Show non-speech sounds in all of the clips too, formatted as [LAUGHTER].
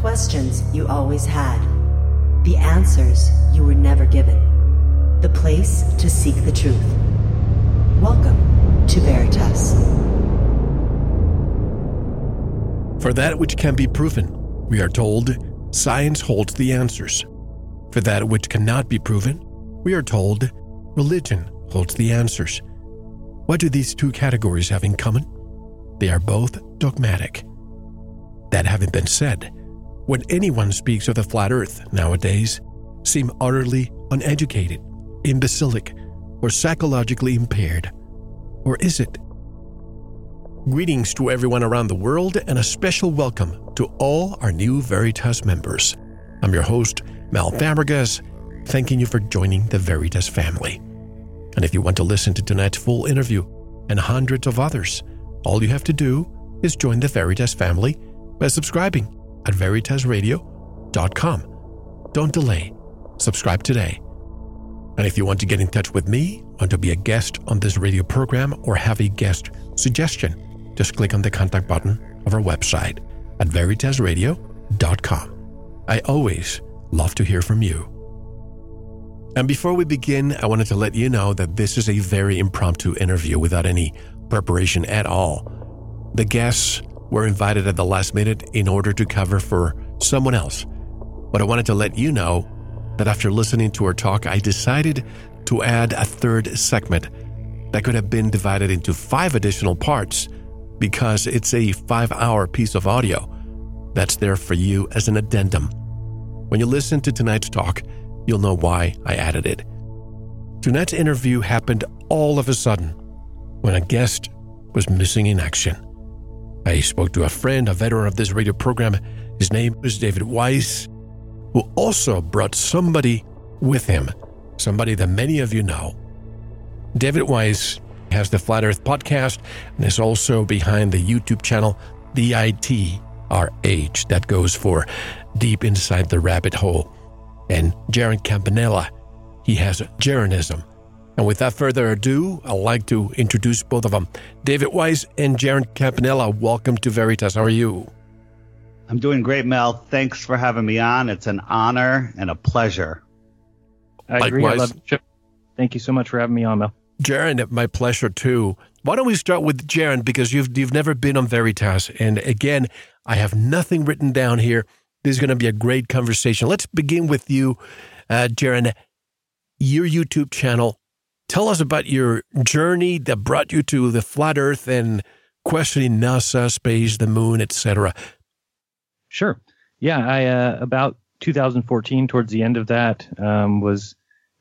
Questions you always had. The answers you were never given. The place to seek the truth. Welcome to Veritas. For that which can be proven, we are told science holds the answers. For that which cannot be proven, we are told religion holds the answers. What do these two categories have in common? They are both dogmatic. That having been said, when anyone speaks of the flat earth nowadays, seem utterly uneducated, imbecilic, or psychologically impaired. Or is it? Greetings to everyone around the world and a special welcome to all our new Veritas members. I'm your host, Mel Fabregas, thanking you for joining the Veritas family. And if you want to listen to tonight's full interview and hundreds of others, all you have to do is join the Veritas family by subscribing at veritasradio.com. Don't delay. Subscribe today. And if you want to get in touch with me, want to be a guest on this radio program, or have a guest suggestion, just click on the contact button of our website at veritasradio.com. I always love to hear from you. And before we begin, I wanted to let you know that this is a very impromptu interview without any preparation at all. The guests were invited at the last minute in order to cover for someone else. But I wanted to let you know that after listening to her talk, I decided to add a third segment that could have been divided into five additional parts because it's a five hour piece of audio that's there for you as an addendum. When you listen to tonight's talk, you'll know why I added it. Tonight's interview happened all of a sudden when a guest was missing in action. I spoke to a friend, a veteran of this radio program. His name is David Weiss, who also brought somebody with him, somebody that many of you know. David Weiss has the Flat Earth podcast and is also behind the YouTube channel the DITRH, that goes for Deep Inside the Rabbit Hole. And Jeran Campanella, he has Jeranism. And without further ado, I'd like to introduce both of them. David Weiss and Jeran Campanella, welcome to Veritas. How are you? I'm doing great, Mel. Thanks for having me on. It's an honor and a pleasure. I agree. I love it. Thank you so much for having me on, Mel. Jeran, my pleasure too. Why don't we start with Jeran because you've you've never been on Veritas, and again, I have nothing written down here. This is going to be a great conversation. Let's begin with you, uh, Jeran. Your YouTube channel. Tell us about your journey that brought you to the flat Earth and questioning NASA, space, the moon, etc. Sure. Yeah, I uh, about 2014, towards the end of that, um, was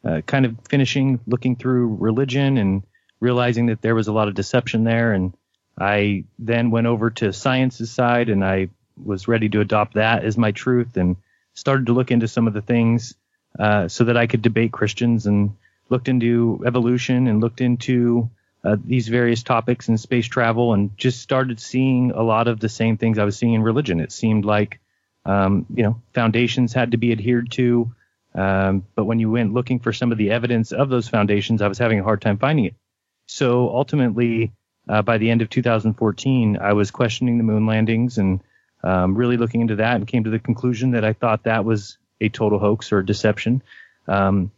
uh, kind of finishing looking through religion and realizing that there was a lot of deception there. And I then went over to science's side and I was ready to adopt that as my truth and started to look into some of the things uh, so that I could debate Christians and looked into evolution and looked into uh, these various topics in space travel and just started seeing a lot of the same things I was seeing in religion. It seemed like, um, you know, foundations had to be adhered to. Um, but when you went looking for some of the evidence of those foundations, I was having a hard time finding it. So ultimately, uh, by the end of 2014, I was questioning the moon landings and um, really looking into that and came to the conclusion that I thought that was a total hoax or deception, um,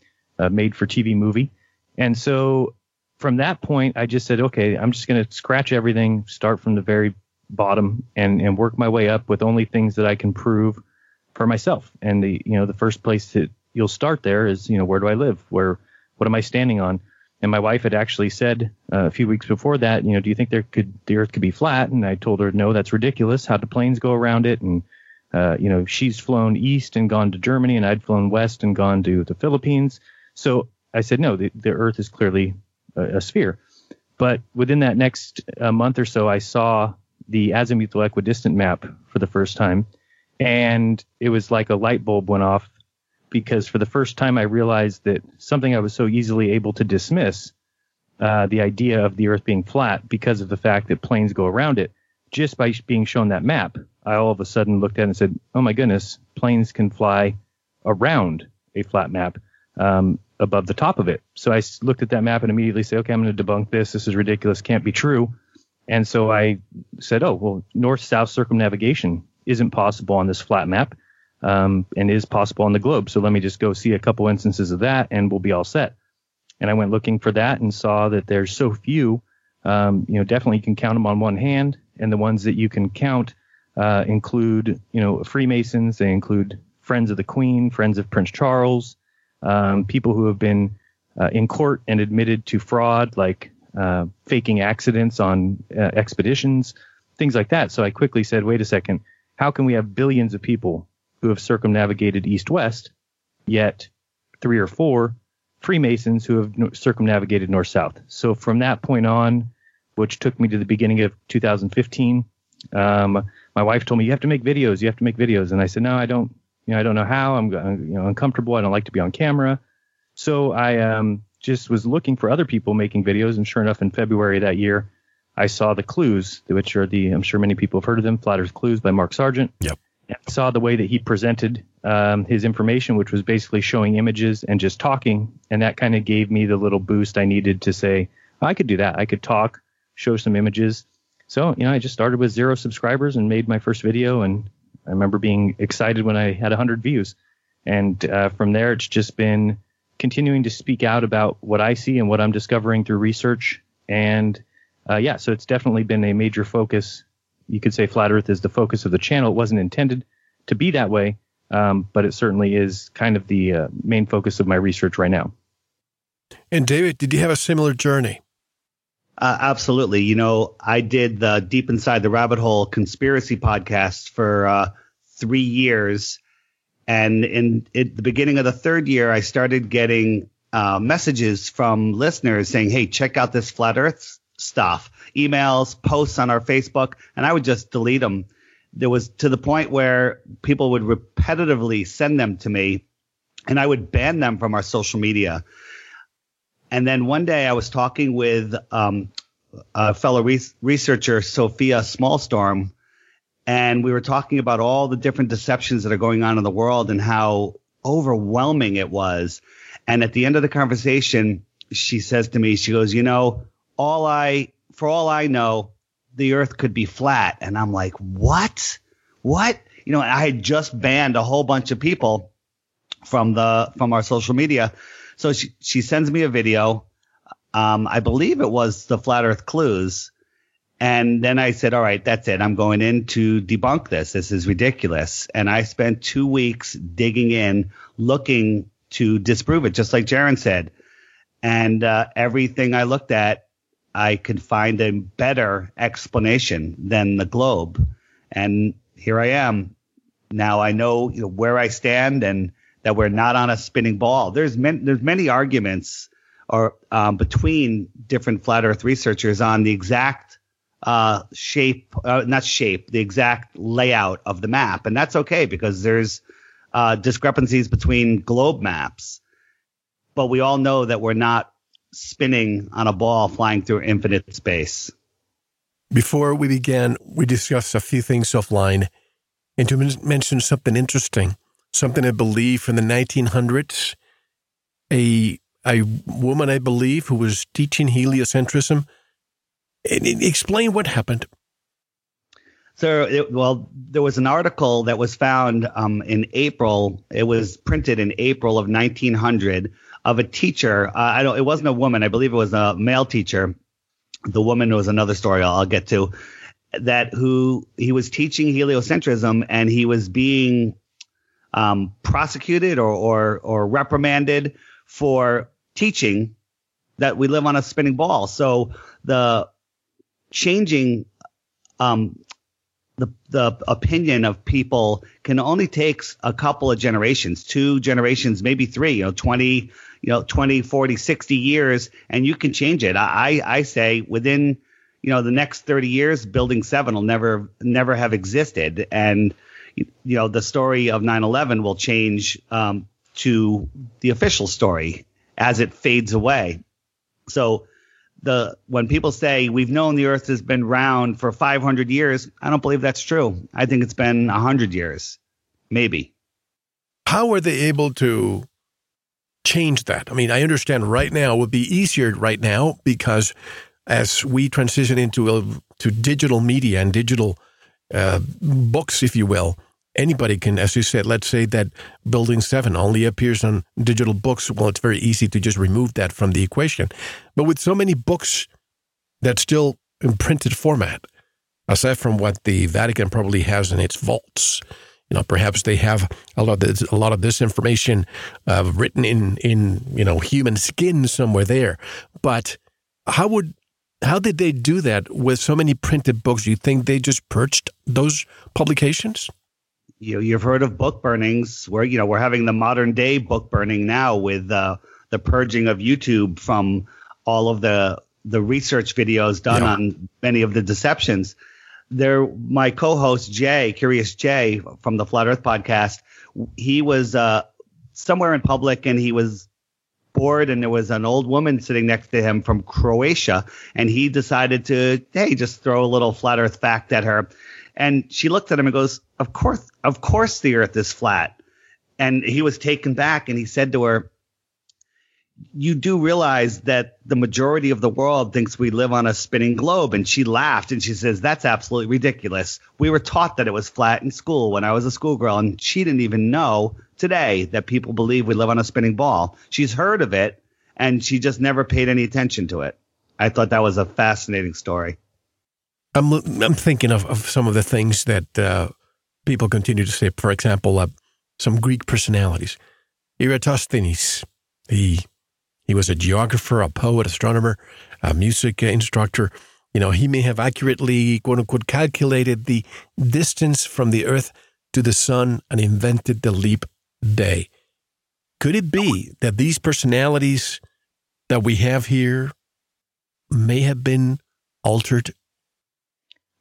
made for TV movie. And so from that point, I just said, okay, I'm just going to scratch everything, start from the very bottom and, and work my way up with only things that I can prove for myself. And the, you know, the first place that you'll start there is, you know, where do I live? Where, what am I standing on? And my wife had actually said uh, a few weeks before that, you know, do you think there could, the earth could be flat? And I told her, no, that's ridiculous. How do planes go around it? And, uh, you know, she's flown east and gone to Germany and I'd flown west and gone to the Philippines. So I said, no, the, the earth is clearly a, a sphere. But within that next uh, month or so, I saw the azimuthal equidistant map for the first time. And it was like a light bulb went off because for the first time I realized that something I was so easily able to dismiss, uh, the idea of the Earth being flat because of the fact that planes go around it, just by being shown that map, I all of a sudden looked at it and said, "Oh my goodness, planes can fly around a flat map um, above the top of it." So I looked at that map and immediately said, "Okay, I'm going to debunk this. This is ridiculous. Can't be true." And so I said, "Oh well, north-south circumnavigation isn't possible on this flat map um, and is possible on the globe. So let me just go see a couple instances of that and we'll be all set. And I went looking for that and saw that there's so few. Um, you know, definitely you can count them on one hand, and the ones that you can count uh, include, you know, Freemasons. They include Friends of the Queen, Friends of Prince Charles, um, people who have been uh, in court and admitted to fraud, like uh, faking accidents on uh, expeditions, things like that. So I quickly said, wait a second, how can we have billions of people who have circumnavigated east-west, yet three or four Freemasons who have circumnavigated north-south? So from that point on, which took me to the beginning of 2015, um, my wife told me you have to make videos, you have to make videos, and I said no, I don't. You know, I don't know how. I'm you know uncomfortable. I don't like to be on camera. So I um, just was looking for other people making videos, and sure enough, in February that year, I saw the clues, which are the I'm sure many people have heard of them, Flat Earth Clues by Mark Sargent. Yep. And saw the way that he presented um, his information, which was basically showing images and just talking, and that kind of gave me the little boost I needed to say I could do that. I could talk, show some images. So you know, I just started with zero subscribers and made my first video, and I remember being excited when I had 100 views, and uh, from there it's just been continuing to speak out about what I see and what I'm discovering through research. And uh, yeah, so it's definitely been a major focus. You could say Flat Earth is the focus of the channel. It wasn't intended to be that way, um, but it certainly is kind of the uh, main focus of my research right now. And David, did you have a similar journey? Uh, absolutely. You know, I did the Deep Inside the Rabbit Hole conspiracy podcast for uh, three years and in, the beginning of the third year, I started getting uh, messages from listeners saying, "Hey, check out this flat Earth stuff." Emails, posts on our Facebook, and I would just delete them. There was to the point where people would repetitively send them to me, and I would ban them from our social media. And then one day, I was talking with um, a fellow re- researcher, Sophia Smallstorm, and we were talking about all the different deceptions that are going on in the world and how overwhelming it was. And at the end of the conversation, she says to me, she goes, you know, all I, for all I know, the earth could be flat. And I'm like, what? What? You know, I had just banned a whole bunch of people from the, from our social media. So she, she sends me a video. Um, I believe it was the flat earth clues and then I said, all right, that's it. I'm going in to debunk this. This is ridiculous. And I spent two weeks digging in, looking to disprove it, just like Jeran said. And uh, everything I looked at, I could find a better explanation than the globe. And here I am. Now I know, you know where I stand and that we're not on a spinning ball. There's many, there's many arguments or um, between different flat Earth researchers on the exact uh, shape, uh, not shape, the exact layout of the map. And that's okay because there's uh, discrepancies between globe maps. But we all know that we're not spinning on a ball flying through infinite space. Before we began, we discussed a few things offline. And to mention something interesting, something I believe from the 1900s. A, a woman, I believe, who was teaching heliocentrism – Explain what happened. So, it, well, there was an article that was found um, in April. It was printed in April of 1900 of a teacher. Uh, I don't. It wasn't a woman. I believe it was a male teacher. The woman was another story I'll, I'll get to. That who he was teaching heliocentrism and he was being um, prosecuted or, or or reprimanded for teaching that we live on a spinning ball. So the changing um, the the opinion of people can only takes a couple of generations, two generations, maybe three, you know, 20, you know, 20, 40, 60 years, and you can change it. I, I say within, you know, the next 30 years, building seven will never, never have existed. And, you know, the story of 9-11 will change, um, to the official story as it fades away. So the when people say we've known the earth has been round for 500 years i don't believe that's true. I think it's been 100 years. Maybe. How are they able to change that? I mean i understand right now would be easier right now because as we transition into a, to digital media and digital uh, books, if you will, anybody can, as you said, let's say that Building 7 only appears on digital books. Well, it's very easy to just remove that from the equation. But with so many books that still in printed format, aside from what the Vatican probably has in its vaults, you know, perhaps they have a lot of this, a lot of this information uh, written in in you know human skin somewhere there. But how would how did they do that with so many printed books? You think they just purged those publications? You know, you've heard of book burnings. Where you know we're having the modern day book burning now with uh, the purging of YouTube from all of the the research videos done yeah. on many of the deceptions. There, my co-host Jay, Curious Jay from the Flat Earth podcast, he was uh, somewhere in public and he was bored, and there was an old woman sitting next to him from Croatia and he decided to hey just throw a little flat earth fact at her and she looked at him and goes of course of course the earth is flat and he was taken back and he said to her you do realize that the majority of the world thinks we live on a spinning globe. And she laughed and she says, That's absolutely ridiculous. We were taught that it was flat in school when I was a schoolgirl, and she didn't even know today that people believe we live on a spinning ball. She's heard of it and she just never paid any attention to it. I thought that was a fascinating story. I'm, I'm thinking of, of some of the things that uh, people continue to say. For example, uh, some Greek personalities. Eratosthenes, he he was a geographer, a poet, astronomer, a music instructor. You know, he may have accurately, quote unquote, calculated the distance from the Earth to the Sun and invented the leap day. Could it be that these personalities that we have here may have been altered?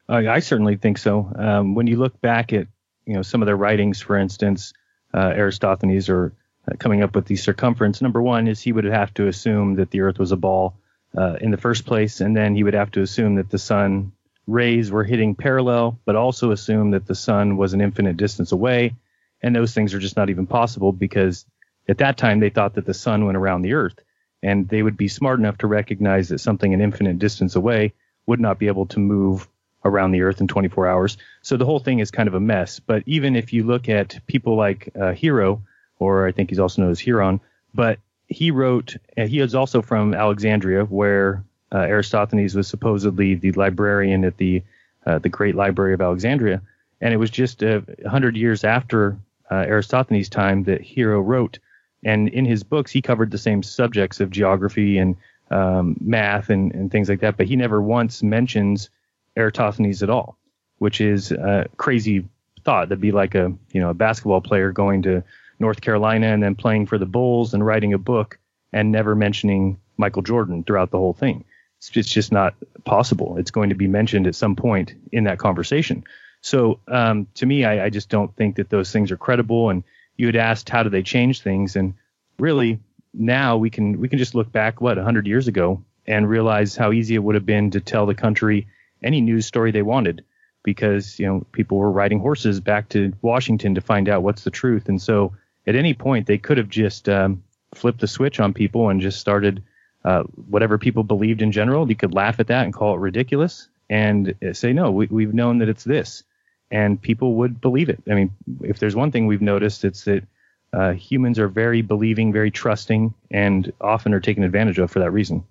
Uh, I certainly think so. Um, when you look back at you know some of their writings, for instance, uh, Aristophanes or uh, coming up with the circumference. Number one is he would have to assume that the Earth was a ball uh, in the first place, and then he would have to assume that the sun rays were hitting parallel, but also assume that the sun was an infinite distance away. And those things are just not even possible because at that time they thought that the sun went around the Earth, and they would be smart enough to recognize that something an infinite distance away would not be able to move around the Earth in 24 hours. So the whole thing is kind of a mess. But even if you look at people like uh, Hero, or I think he's also known as Heron. But he wrote, he is also from Alexandria, where uh, Aristophanes was supposedly the librarian at the uh, the Great Library of Alexandria, and it was just a uh, hundred years after uh, Aristophanes' time that Hero wrote. And in his books, he covered the same subjects of geography and um, math and, and things like that, but he never once mentions Eratosthenes at all, which is a crazy thought. That'd be like a you know a basketball player going to North Carolina and then playing for the Bulls and writing a book and never mentioning Michael Jordan throughout the whole thing. It's it's just not possible. It's going to be mentioned at some point in that conversation. So um, to me, I, I, just don't think that those things are credible. And you had asked how do they change things, and really now we can we can just look back what 100 years ago and realize how easy it would have been to tell the country any news story they wanted because you know people were riding horses back to Washington to find out what's the truth, and so at any point they could have just um, flipped the switch on people and just started uh, whatever people believed in general. You could laugh at that and call it ridiculous and say, no, we, we've known that it's this. And people would believe it. I mean, if there's one thing we've noticed, it's that uh, humans are very believing, very trusting, and often are taken advantage of for that reason.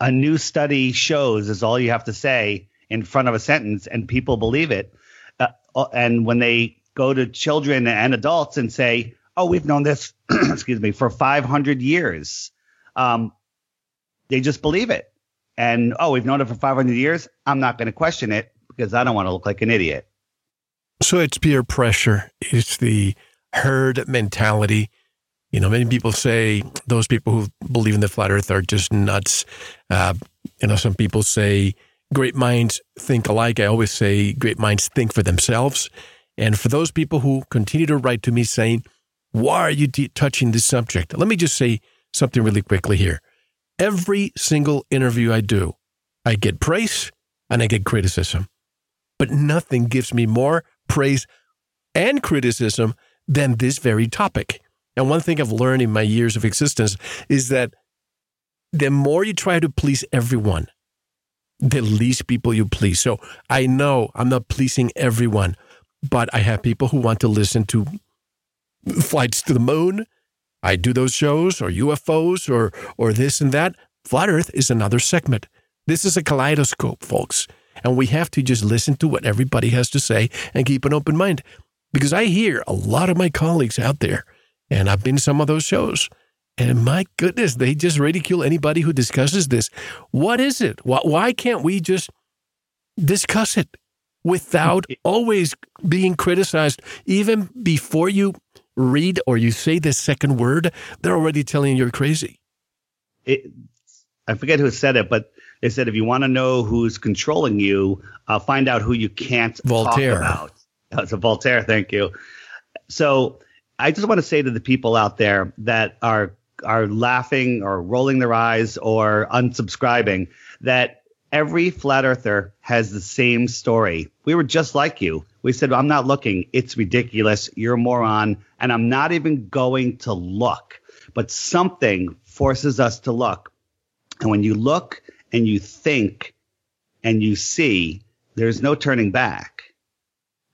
A new study shows is all you have to say in front of a sentence, and people believe it. Uh, and when they go to children and adults and say, "Oh, we've known this, [CLEARS THROAT] excuse me, for 500 years." Um, they just believe it, and oh, we've known it for 500 years. I'm not going to question it because I don't want to look like an idiot. So it's peer pressure. It's the herd mentality. You know, many people say those people who believe in the flat Earth are just nuts. Uh, you know, some people say great minds think alike. I always say great minds think for themselves. And for those people who continue to write to me saying, why are you touching this subject? Let me just say something really quickly here. Every single interview I do, I get praise and I get criticism. But nothing gives me more praise and criticism than this very topic. And one thing I've learned in my years of existence is that the more you try to please everyone, the least people you please. So I know I'm not pleasing everyone, but I have people who want to listen to flights to the moon. I do those shows or UFOs or or this and that. Flat Earth is another segment. This is a kaleidoscope, folks. And we have to just listen to what everybody has to say and keep an open mind. Because I hear a lot of my colleagues out there, and I've been to some of those shows, and my goodness, they just ridicule anybody who discusses this. What is it? Why can't we just discuss it without [LAUGHS] always being criticized? Even before you read or you say the second word, they're already telling you you're crazy. It, I forget who said it, but they said if you want to know who's controlling you, uh, find out who you can't Voltaire. talk about. That's a Voltaire. Thank you. So I just want to say to the people out there that are are laughing or rolling their eyes or unsubscribing that every flat earther has the same story. We were just like you. We said, I'm not looking. It's ridiculous. You're a moron. And I'm not even going to look. But something forces us to look. And when you look and you think and you see, there's no turning back.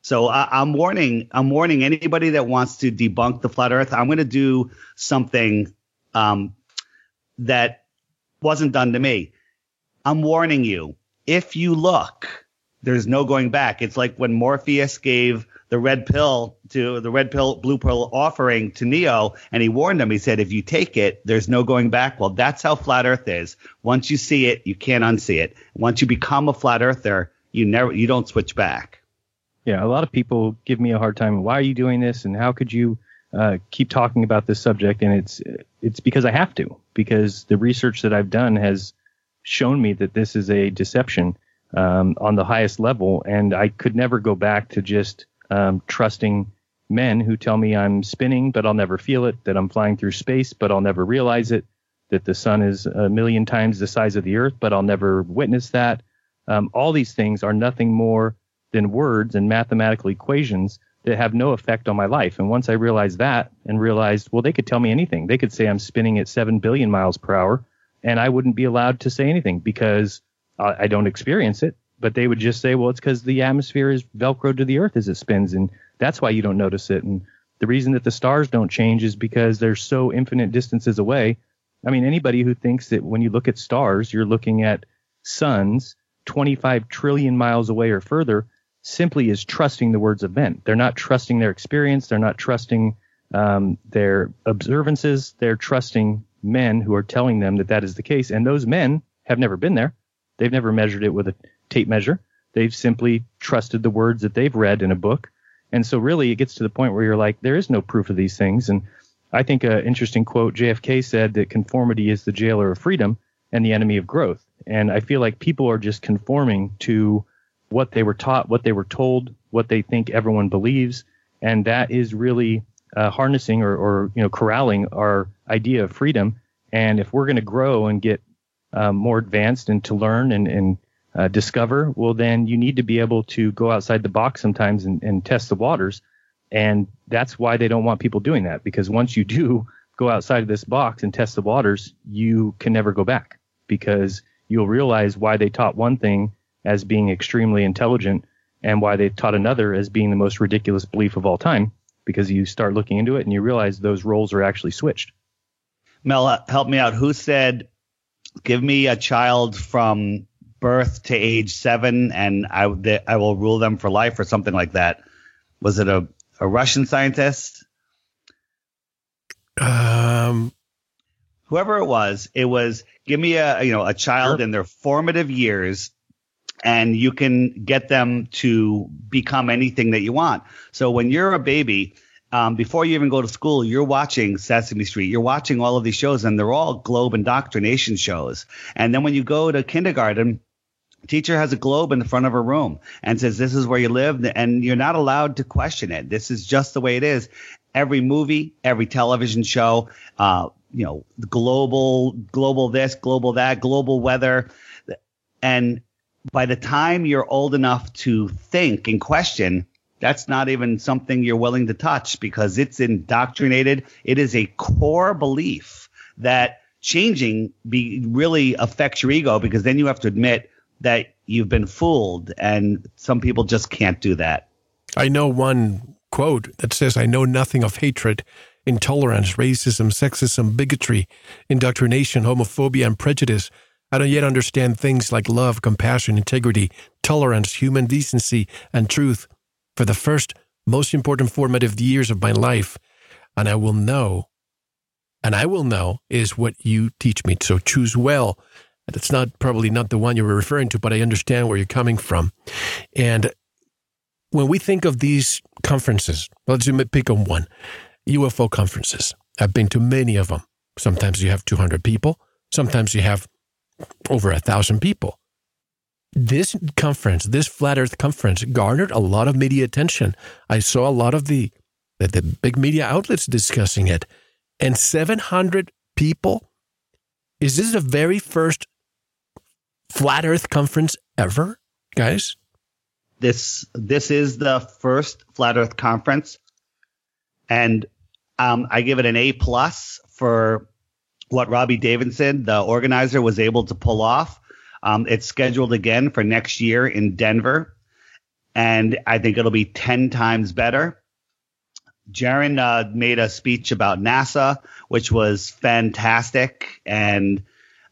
So I, am warning, I'm warning anybody that wants to debunk the flat earth. I'm going to do something um, that wasn't done to me. I'm warning you. If you look, there's no going back. It's like when Morpheus gave the red pill to the red pill, blue pill offering to Neo, and he warned him. He said, if you take it, there's no going back. Well, that's how flat Earth is. Once you see it, you can't unsee it. Once you become a flat Earther, you never, you don't switch back. Yeah, a lot of people give me a hard time. Why are you doing this? And how could you uh, keep talking about this subject, and it's it's because I have to because the research that I've done has shown me that this is a deception um, on the highest level, and I could never go back to just um, trusting men who tell me I'm spinning, but I'll never feel it, that I'm flying through space, but I'll never realize it, that the sun is a million times the size of the Earth, but I'll never witness that. Um, all these things are nothing more than words and mathematical equations that have no effect on my life. And once I realized that and realized, well, they could tell me anything. They could say I'm spinning at 7 billion miles per hour and I wouldn't be allowed to say anything because I don't experience it. But they would just say, well, it's because the atmosphere is velcro to the earth as it spins. And that's why you don't notice it. And the reason that the stars don't change is because they're so infinite distances away. I mean, anybody who thinks that when you look at stars, you're looking at suns 25 trillion miles away or further, simply is trusting the words of men. They're not trusting their experience. They're not trusting um, their observances. They're trusting men who are telling them that that is the case. And those men have never been there. They've never measured it with a tape measure. They've simply trusted the words that they've read in a book. And so really it gets to the point where you're like, there is no proof of these things. And I think an interesting quote, JFK said that conformity is the jailer of freedom and the enemy of growth. And I feel like people are just conforming to what they were taught, what they were told, what they think everyone believes, and that is really uh, harnessing or, or, you know corralling our idea of freedom. And if we're going to grow and get um, more advanced and to learn and, and uh, discover, well, then you need to be able to go outside the box sometimes and, and test the waters. And that's why they don't want people doing that because once you do go outside of this box and test the waters, you can never go back because you'll realize why they taught one thing as being extremely intelligent and why they taught another as being the most ridiculous belief of all time because you start looking into it and you realize those roles are actually switched. Mel, help me out. Who said, give me a child from birth to age seven and I, they, I will rule them for life or something like that? Was it a, a Russian scientist? Um, whoever it was, it was give me a you know a child sure. in their formative years and you can get them to become anything that you want. So when you're a baby, um, before you even go to school, you're watching Sesame Street. You're watching all of these shows, and they're all globe indoctrination shows. And then when you go to kindergarten, teacher has a globe in the front of her room and says, "This is where you live," and you're not allowed to question it. This is just the way it is. Every movie, every television show, uh, you know, global, global this, global that, global weather, and by the time you're old enough to think and question, that's not even something you're willing to touch because it's indoctrinated. It is a core belief that changing be really affects your ego because then you have to admit that you've been fooled, and some people just can't do that. I know one quote that says, I know nothing of hatred, intolerance, racism, sexism, bigotry, indoctrination, homophobia, and prejudice. I don't yet understand things like love, compassion, integrity, tolerance, human decency, and truth for the first, most important formative years of my life. And I will know, and I will know is what you teach me. So choose well. That's not probably not the one you were referring to, but I understand where you're coming from. And when we think of these conferences, let's pick on one UFO conferences. I've been to many of them. Sometimes you have 200 people, sometimes you have over a thousand people. This conference, this flat Earth conference, garnered a lot of media attention. I saw a lot of the, the, big media outlets discussing it, and 700 people. Is this the very first flat Earth conference ever, guys? This this is the first flat Earth conference, and um, I give it an A plus for what Robbie Davidson, the organizer, was able to pull off. Um, it's scheduled again for next year in Denver, and I think it'll be ten times better. Jeran uh, made a speech about NASA, which was fantastic, and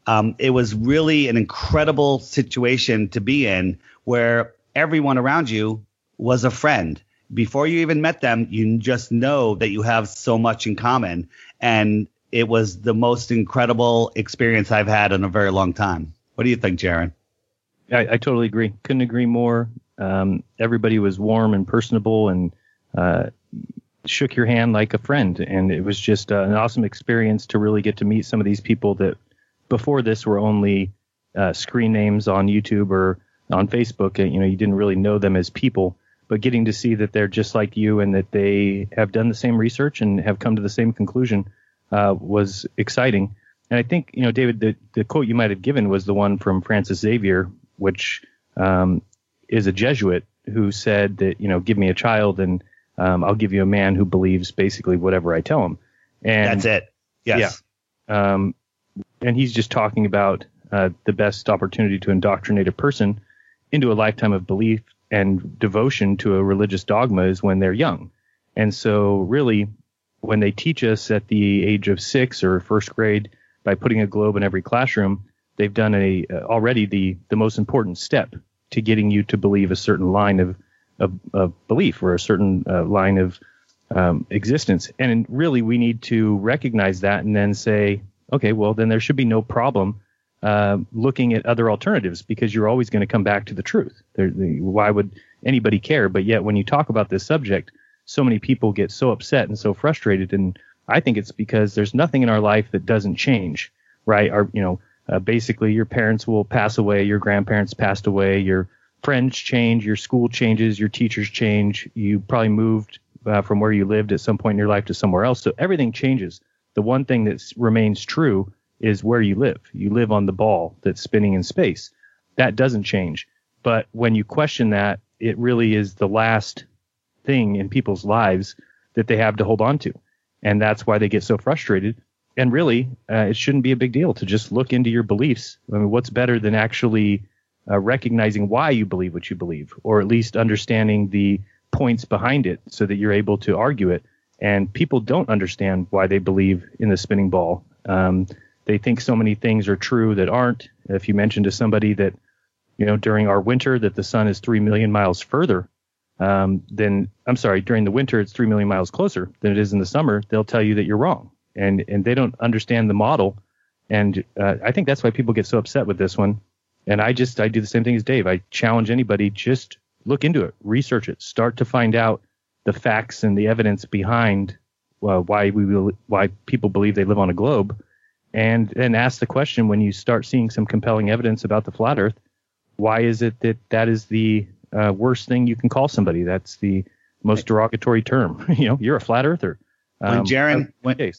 um, it was really an incredible situation to be in, where everyone around you was a friend. Before you even met them, you just know that you have so much in common. And it was the most incredible experience I've had in a very long time. What do you think, Jeran? I, I totally agree. Couldn't agree more. Um, everybody was warm and personable and uh, shook your hand like a friend. And it was just uh, an awesome experience to really get to meet some of these people that before this were only uh, screen names on YouTube or on Facebook, you know, you didn't really know them as people, but getting to see that they're just like you and that they have done the same research and have come to the same conclusion uh, was exciting. And I think, you know, David, the, the quote you might have given was the one from Francis Xavier, which um, is a Jesuit who said that, you know, give me a child and um, I'll give you a man who believes basically whatever I tell him. And that's it. Yes. Yeah. Um, and he's just talking about uh, the best opportunity to indoctrinate a person into a lifetime of belief and devotion to a religious dogma is when they're young. And so, really, when they teach us at the age of six or first grade by putting a globe in every classroom, they've done a uh, already the the most important step to getting you to believe a certain line of of, of belief or a certain uh, line of um, existence. And really, we need to recognize that and then say, okay, well, then there should be no problem uh, looking at other alternatives because you're always going to come back to the truth. There, the, why would anybody care? But yet, when you talk about this subject, so many people get so upset and so frustrated. And I think it's because there's nothing in our life that doesn't change, right? Our, you know, uh, basically, your parents will pass away, your grandparents passed away, your friends change, your school changes, your teachers change. You probably moved uh, from where you lived at some point in your life to somewhere else. So everything changes. The one thing that remains true is where you live. You live on the ball that's spinning in space. That doesn't change. But when you question that, it really is the last thing in people's lives that they have to hold on to. And that's why they get so frustrated. And really, uh, it shouldn't be a big deal to just look into your beliefs. I mean, what's better than actually uh, recognizing why you believe what you believe, or at least understanding the points behind it so that you're able to argue it. And people don't understand why they believe in the spinning ball. Um, they think so many things are true that aren't. If you mention to somebody that, you know, during our winter that the sun is three million miles further, um, then I'm sorry, during the winter it's three million miles closer than it is in the summer, they'll tell you that you're wrong, and and they don't understand the model, and uh, I think that's why people get so upset with this one. And I just I do the same thing as Dave. I challenge anybody just look into it, research it, start to find out the facts and the evidence behind uh, why we will, why people believe they live on a globe and then ask the question when you start seeing some compelling evidence about the flat Earth, why is it that that is the uh, worst thing you can call somebody? That's the most derogatory term. [LAUGHS] you know, you're a flat earther. Um, when Jeran when,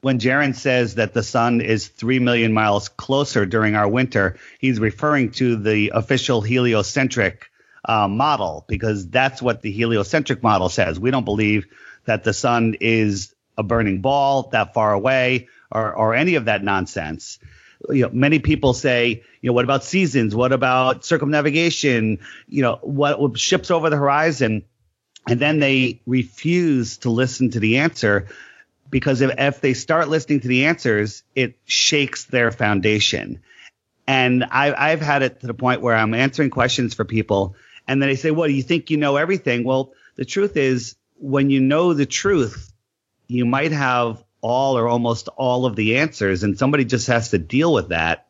when Jeran says that the sun is three million miles closer during our winter, he's referring to the official heliocentric uh, model because that's what the heliocentric model says. We don't believe that the sun is a burning ball that far away or, or any of that nonsense. You know, many people say, you know, what about seasons? What about circumnavigation? You know, what ships over the horizon? And then they refuse to listen to the answer because if, if they start listening to the answers, it shakes their foundation. And I, I've had it to the point where I'm answering questions for people and then they say, well, you think you know everything? Well, the truth is when you know the truth, you might have all or almost all of the answers and somebody just has to deal with that.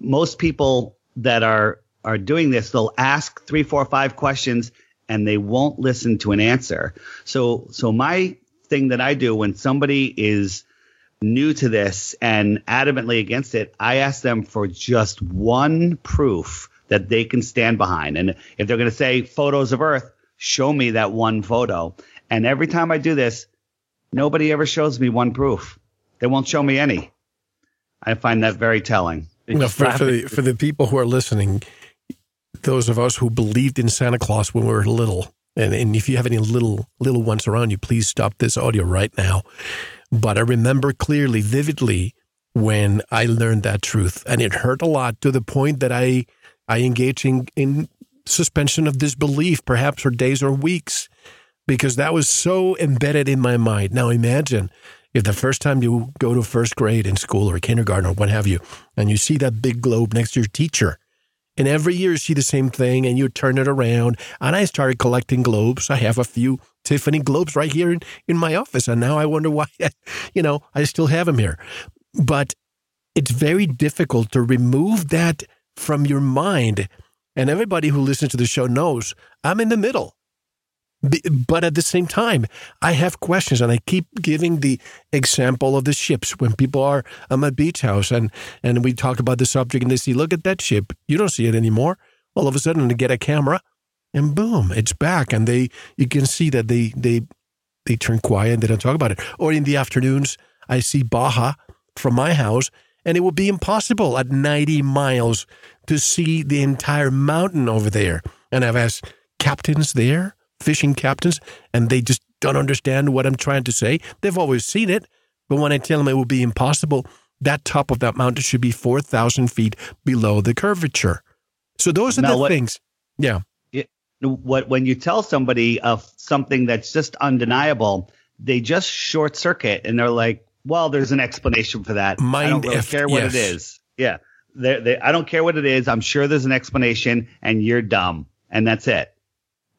Most people that are, are doing this, they'll ask three, four, five questions and they won't listen to an answer. So, so my thing that I do when somebody is new to this and adamantly against it, I ask them for just one proof that they can stand behind. And if they're going to say photos of Earth, show me that one photo. And every time I do this, nobody ever shows me one proof. They won't show me any. I find that very telling. For, for, the, for the people who are listening, those of us who believed in Santa Claus when we were little, and, and if you have any little little ones around you, please stop this audio right now. But I remember clearly, vividly, when I learned that truth, and it hurt a lot to the point that I I engaged in, in suspension of disbelief, perhaps for days or weeks, because that was so embedded in my mind. Now imagine if the first time you go to first grade in school or kindergarten or what have you, and you see that big globe next to your teacher, and every year you see the same thing and you turn it around. And I started collecting globes. I have a few Tiffany globes right here in, in my office. And now I wonder why, [LAUGHS] you know, I still have them here. But it's very difficult to remove that from your mind. And everybody who listens to the show knows I'm in the middle. But at the same time, I have questions, and I keep giving the example of the ships when people are I'm beach house and and we talk about the subject, and they see, look at that ship, you don't see it anymore. All of a sudden, they get a camera, and boom, it's back, and they you can see that they they they turn quiet and they don't talk about it. Or in the afternoons, I see Baja from my house, and it would be impossible at 90 miles to see the entire mountain over there. And I've asked captains there, fishing captains, and they just don't understand what I'm trying to say. They've always seen it, but when I tell them it would be impossible, that top of that mountain should be 4,000 feet below the curvature. So those are now the what, things. Yeah. It, what when you tell somebody of something that's just undeniable, they just short circuit and they're like, well, there's an explanation for that. Mind I don't really if, care what yes. it is. Yeah. They, they, I don't care what it is. I'm sure there's an explanation, and you're dumb, and that's it.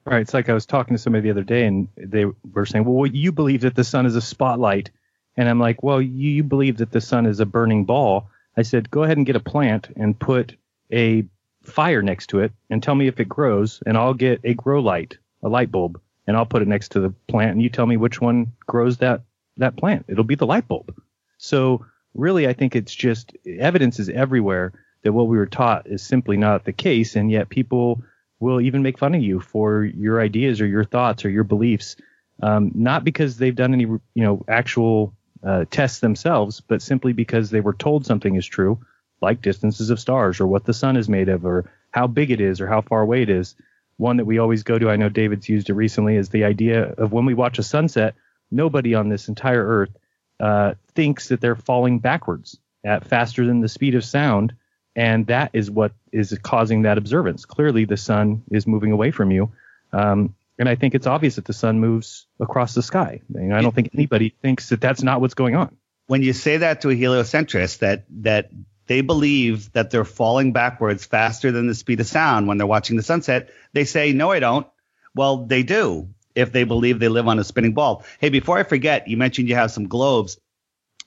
Right. It's like I was talking to somebody the other day, and they were saying, "Well, you believe that the sun is a spotlight," and I'm like, "Well, you, believe that the sun is a burning ball." I said, "Go ahead and get a plant and put a fire next to it, and tell me if it grows, and I'll get a grow light, a light bulb, and I'll put it next to the plant, and you tell me which one grows that that plant. It'll be the light bulb. So really, I think it's just evidence is everywhere that what we were taught is simply not the case, and yet people will even make fun of you for your ideas or your thoughts or your beliefs, um, not because they've done any you know actual uh, tests themselves, but simply because they were told something is true, like distances of stars or what the sun is made of or how big it is or how far away it is. One that we always go to, I know David's used it recently, is the idea of when we watch a sunset, nobody on this entire earth uh, thinks that they're falling backwards at faster than the speed of sound, and that is what is causing that observance. Clearly, the sun is moving away from you, um, and I think it's obvious that the sun moves across the sky. I, mean, I don't think anybody thinks that that's not what's going on. When you say that to a heliocentrist, that that they believe that they're falling backwards faster than the speed of sound when they're watching the sunset, they say, "No, I don't." Well, they do if they believe they live on a spinning ball. Hey, before I forget, you mentioned you have some globes.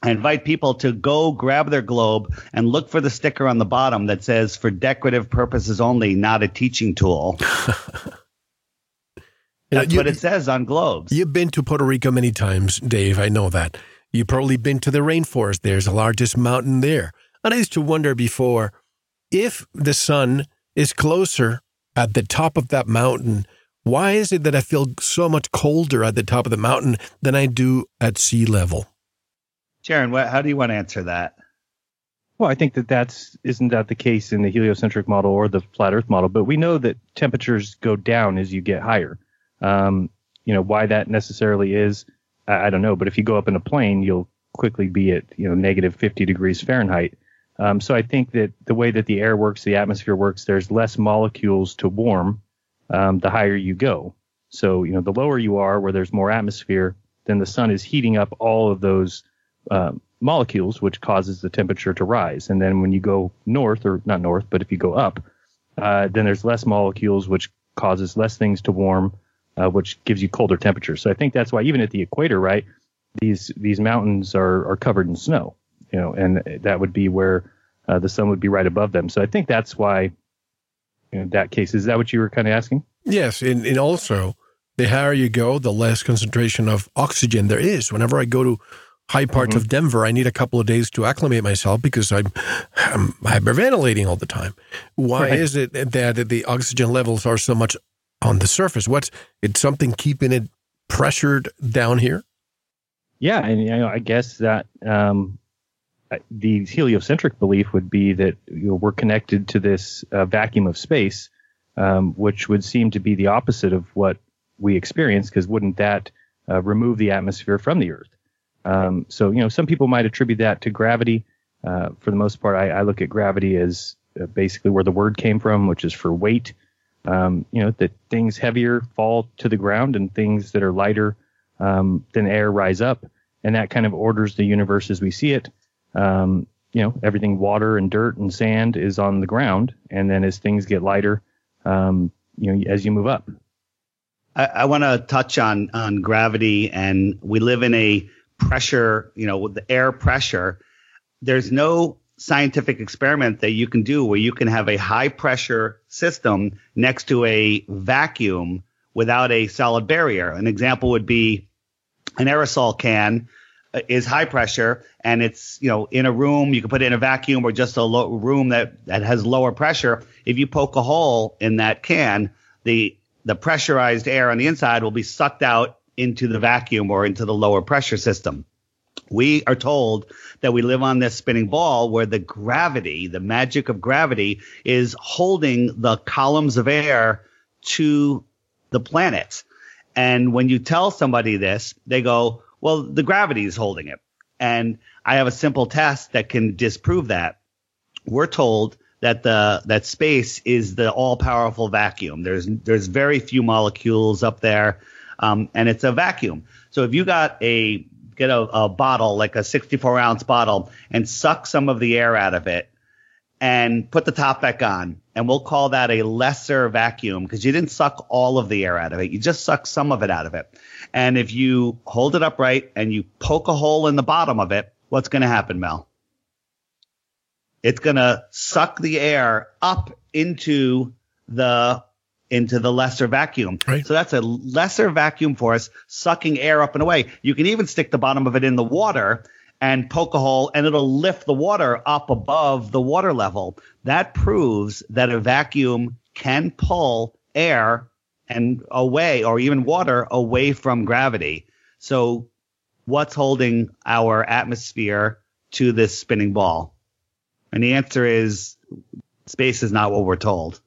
I invite people to go grab their globe and look for the sticker on the bottom that says for decorative purposes only, not a teaching tool. [LAUGHS] That's you, what it says on globes. You've been to Puerto Rico many times, Dave. I know that. You've probably been to the rainforest. There's the largest mountain there. And I used to wonder before if the sun is closer at the top of that mountain why is it that I feel so much colder at the top of the mountain than I do at sea level? Jeran, what, how do you want to answer that? Well, I think that that's isn't that the case in the heliocentric model or the flat Earth model, but we know that temperatures go down as you get higher. Um, you know why that necessarily is, I, I, don't know. But if you go up in a plane, you'll quickly be at you know negative 50 degrees Fahrenheit. Um, so I think that the way that the air works, the atmosphere works, there's less molecules to warm um, the higher you go. So you know, the lower you are, where there's more atmosphere, then the sun is heating up all of those uh, molecules, which causes the temperature to rise. And then when you go north, or not north, but if you go up, uh, then there's less molecules, which causes less things to warm, uh, which gives you colder temperatures. So I think that's why even at the equator, right, these these mountains are are covered in snow, you know, and that would be where uh, the sun would be right above them. So I think that's why in that case. Is that what you were kind of asking? Yes, and, and also the higher you go, the less concentration of oxygen there is. Whenever I go to high parts mm-hmm. of Denver, I need a couple of days to acclimate myself because I'm, I'm hyperventilating all the time. Why right. is it that the oxygen levels are so much on the surface? What's it's something keeping it pressured down here? Yeah, and you know, I guess that um, the heliocentric belief would be that you know, we're connected to this uh, vacuum of space, um, which would seem to be the opposite of what we experience, because wouldn't that uh, remove the atmosphere from the Earth? Um, so, you know, some people might attribute that to gravity. Uh, for the most part, I, I look at gravity as uh, basically where the word came from, which is for weight. Um, you know, that things heavier fall to the ground and things that are lighter um, than air rise up. And that kind of orders the universe as we see it. Um, you know, everything water and dirt and sand is on the ground. And then as things get lighter, um, you know, as you move up. I, I want to touch on, on gravity and we live in a pressure, you know, with the air pressure, there's no scientific experiment that you can do where you can have a high pressure system next to a vacuum without a solid barrier. An example would be an aerosol can uh, is high pressure and it's you know in a room you can put it in a vacuum or just a low room that that has lower pressure if you poke a hole in that can the the pressurized air on the inside will be sucked out into the vacuum or into the lower pressure system. We are told that we live on this spinning ball where the gravity, the magic of gravity is holding the columns of air to the planet. And when you tell somebody this, they go, well, the gravity is holding it. And I have a simple test that can disprove that. We're told that the that space is the all powerful vacuum. There's there's very few molecules up there um, and it's a vacuum. So if you got a get a, a bottle like a 64 ounce bottle and suck some of the air out of it and put the top back on, and we'll call that a lesser vacuum because you didn't suck all of the air out of it. You just sucked some of it out of it. And if you hold it upright and you poke a hole in the bottom of it, what's going to happen, Mel? It's going to suck the air up into the into the lesser vacuum. Right. So that's a lesser vacuum force sucking air up and away. You can even stick the bottom of it in the water and poke a hole and it'll lift the water up above the water level. That proves that a vacuum can pull air and away or even water away from gravity. So what's holding our atmosphere to this spinning ball? And the answer is space is not what we're told.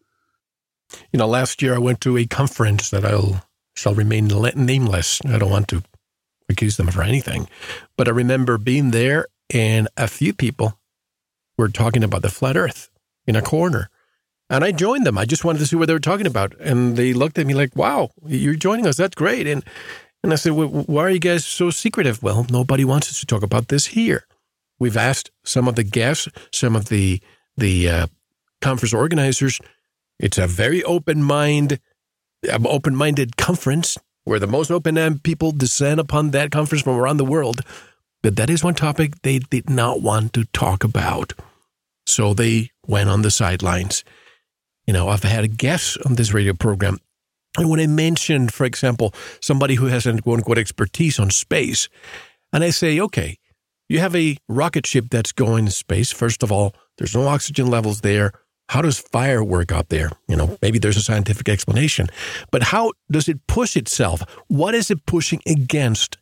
You know, last year I went to a conference that I'll shall remain nameless. I don't want to accuse them for anything, but I remember being there and a few people were talking about the flat Earth in a corner. And I joined them. I just wanted to see what they were talking about. And they looked at me like, wow, you're joining us. That's great. And, and I said, well, why are you guys so secretive? Well, nobody wants us to talk about this here. We've asked some of the guests, some of the, the uh, conference organizers it's a very open mind, um, open minded conference where the most open people descend upon that conference from around the world. But that is one topic they did not want to talk about. So they went on the sidelines. You know, I've had a guest on this radio program. And when I mentioned, for example, somebody who has an quote unquote expertise on space, and I say, okay, you have a rocket ship that's going to space. First of all, there's no oxygen levels there. How does fire work out there? You know, maybe there's a scientific explanation, but how does it push itself? What is it pushing against?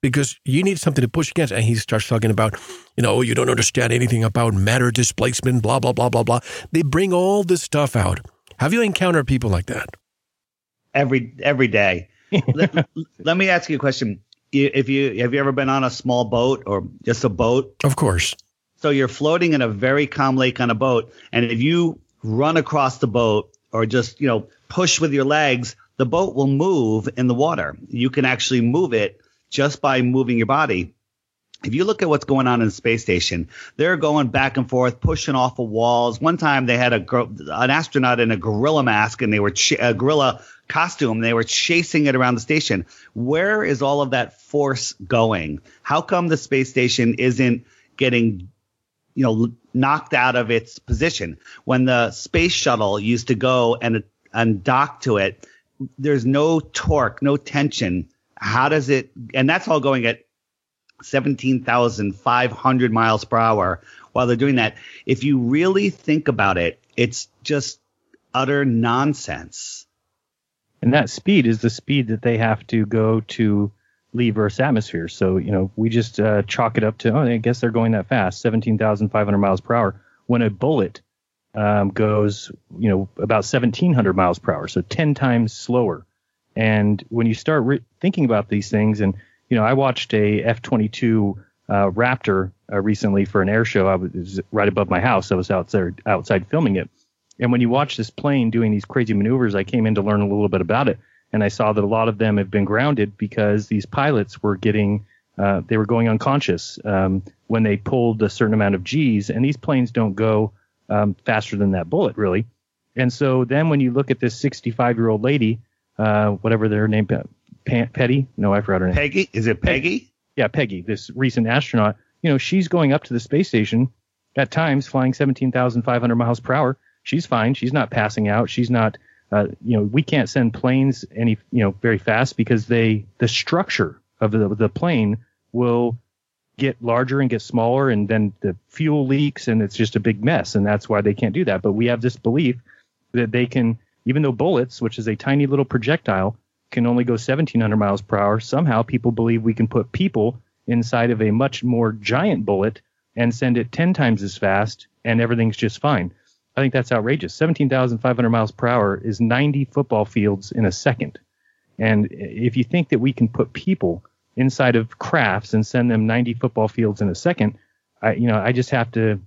Because you need something to push against. And he starts talking about, you know, you don't understand anything about matter displacement, blah, blah, blah, blah, blah. They bring all this stuff out. Have you encountered people like that? Every every day. [LAUGHS] let, let me ask you a question. If you have you ever been on a small boat or just a boat? Of course. So you're floating in a very calm lake on a boat, and if you run across the boat or just you know push with your legs, the boat will move in the water. You can actually move it just by moving your body. If you look at what's going on in the space station, they're going back and forth, pushing off of walls. One time they had a an astronaut in a gorilla mask and they were ch- a gorilla costume. They were chasing it around the station. Where is all of that force going? How come the space station isn't getting you know knocked out of its position. When the space shuttle used to go and and dock to it there's no torque no tension. How does it and that's all going at 17,500 miles per hour while they're doing that. If you really think about it it's just utter nonsense. And that speed is the speed that they have to go to leave Earth's atmosphere. So, you know, we just uh, chalk it up to, oh, I guess they're going that fast, 17,500 miles per hour. When a bullet um, goes, you know, about 1,700 miles per hour, so 10 times slower. And when you start re- thinking about these things, and, you know, I watched a F 22 uh, Raptor uh, recently for an air show. I was right above my house. I was outside, outside filming it. And when you watch this plane doing these crazy maneuvers, I came in to learn a little bit about it and I saw that a lot of them have been grounded because these pilots were getting uh, they were going unconscious um, when they pulled a certain amount of G's, and these planes don't go um, faster than that bullet, really. And so then when you look at this 65 year old lady, uh, whatever their name, Petty? No, I forgot her name. Peggy? Is it Peggy? Yeah, Peggy, this recent astronaut. You know, she's going up to the space station at times flying 17,500 miles per hour. She's fine. She's not passing out. She's not uh, you know, we can't send planes any, you know, very fast because they, the structure of the, the plane will get larger and get smaller and then the fuel leaks and it's just a big mess. And that's why they can't do that. But we have this belief that they can, even though bullets, which is a tiny little projectile, can only go 1700 miles per hour, somehow people believe we can put people inside of a much more giant bullet and send it 10 times as fast and everything's just fine. I think that's outrageous. 17,500 miles per hour is 90 football fields in a second. And if you think that we can put people inside of crafts and send them 90 football fields in a second, I, you know, I just have to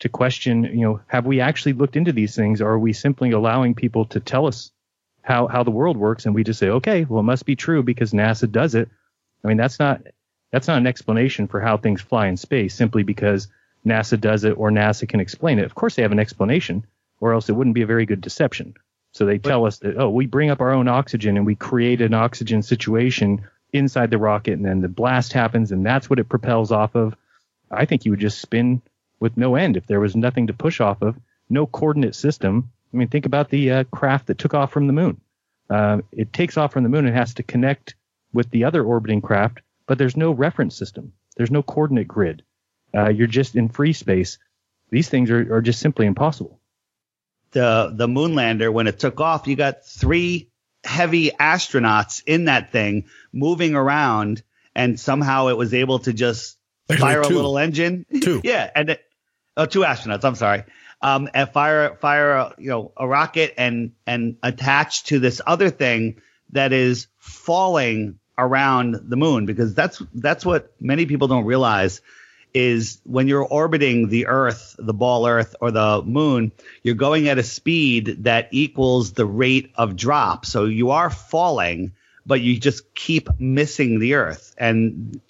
to question, you know, have we actually looked into these things, or are we simply allowing people to tell us how how the world works, and we just say, okay, well, it must be true because NASA does it. I mean, that's not that's not an explanation for how things fly in space simply because NASA does it or NASA can explain it. Of course, they have an explanation, or else it wouldn't be a very good deception. So they tell us that, oh, we bring up our own oxygen and we create an oxygen situation inside the rocket, and then the blast happens, and that's what it propels off of. I think you would just spin with no end if there was nothing to push off of, no coordinate system. I mean, think about the uh, craft that took off from the moon. Uh, it takes off from the moon and has to connect with the other orbiting craft, but there's no reference system. There's no coordinate grid uh, you're just in free space. These things are, are just simply impossible. The the moon lander when it took off, you got three heavy astronauts in that thing moving around, and somehow it was able to just Actually, fire two. a little engine. Two. [LAUGHS] yeah, and it, oh, two astronauts. I'm sorry. Um, and fire fire a, you know a rocket and and attach to this other thing that is falling around the moon because that's that's what many people don't realize is when you're orbiting the Earth, the ball Earth, or the moon, you're going at a speed that equals the rate of drop. So you are falling, but you just keep missing the Earth. And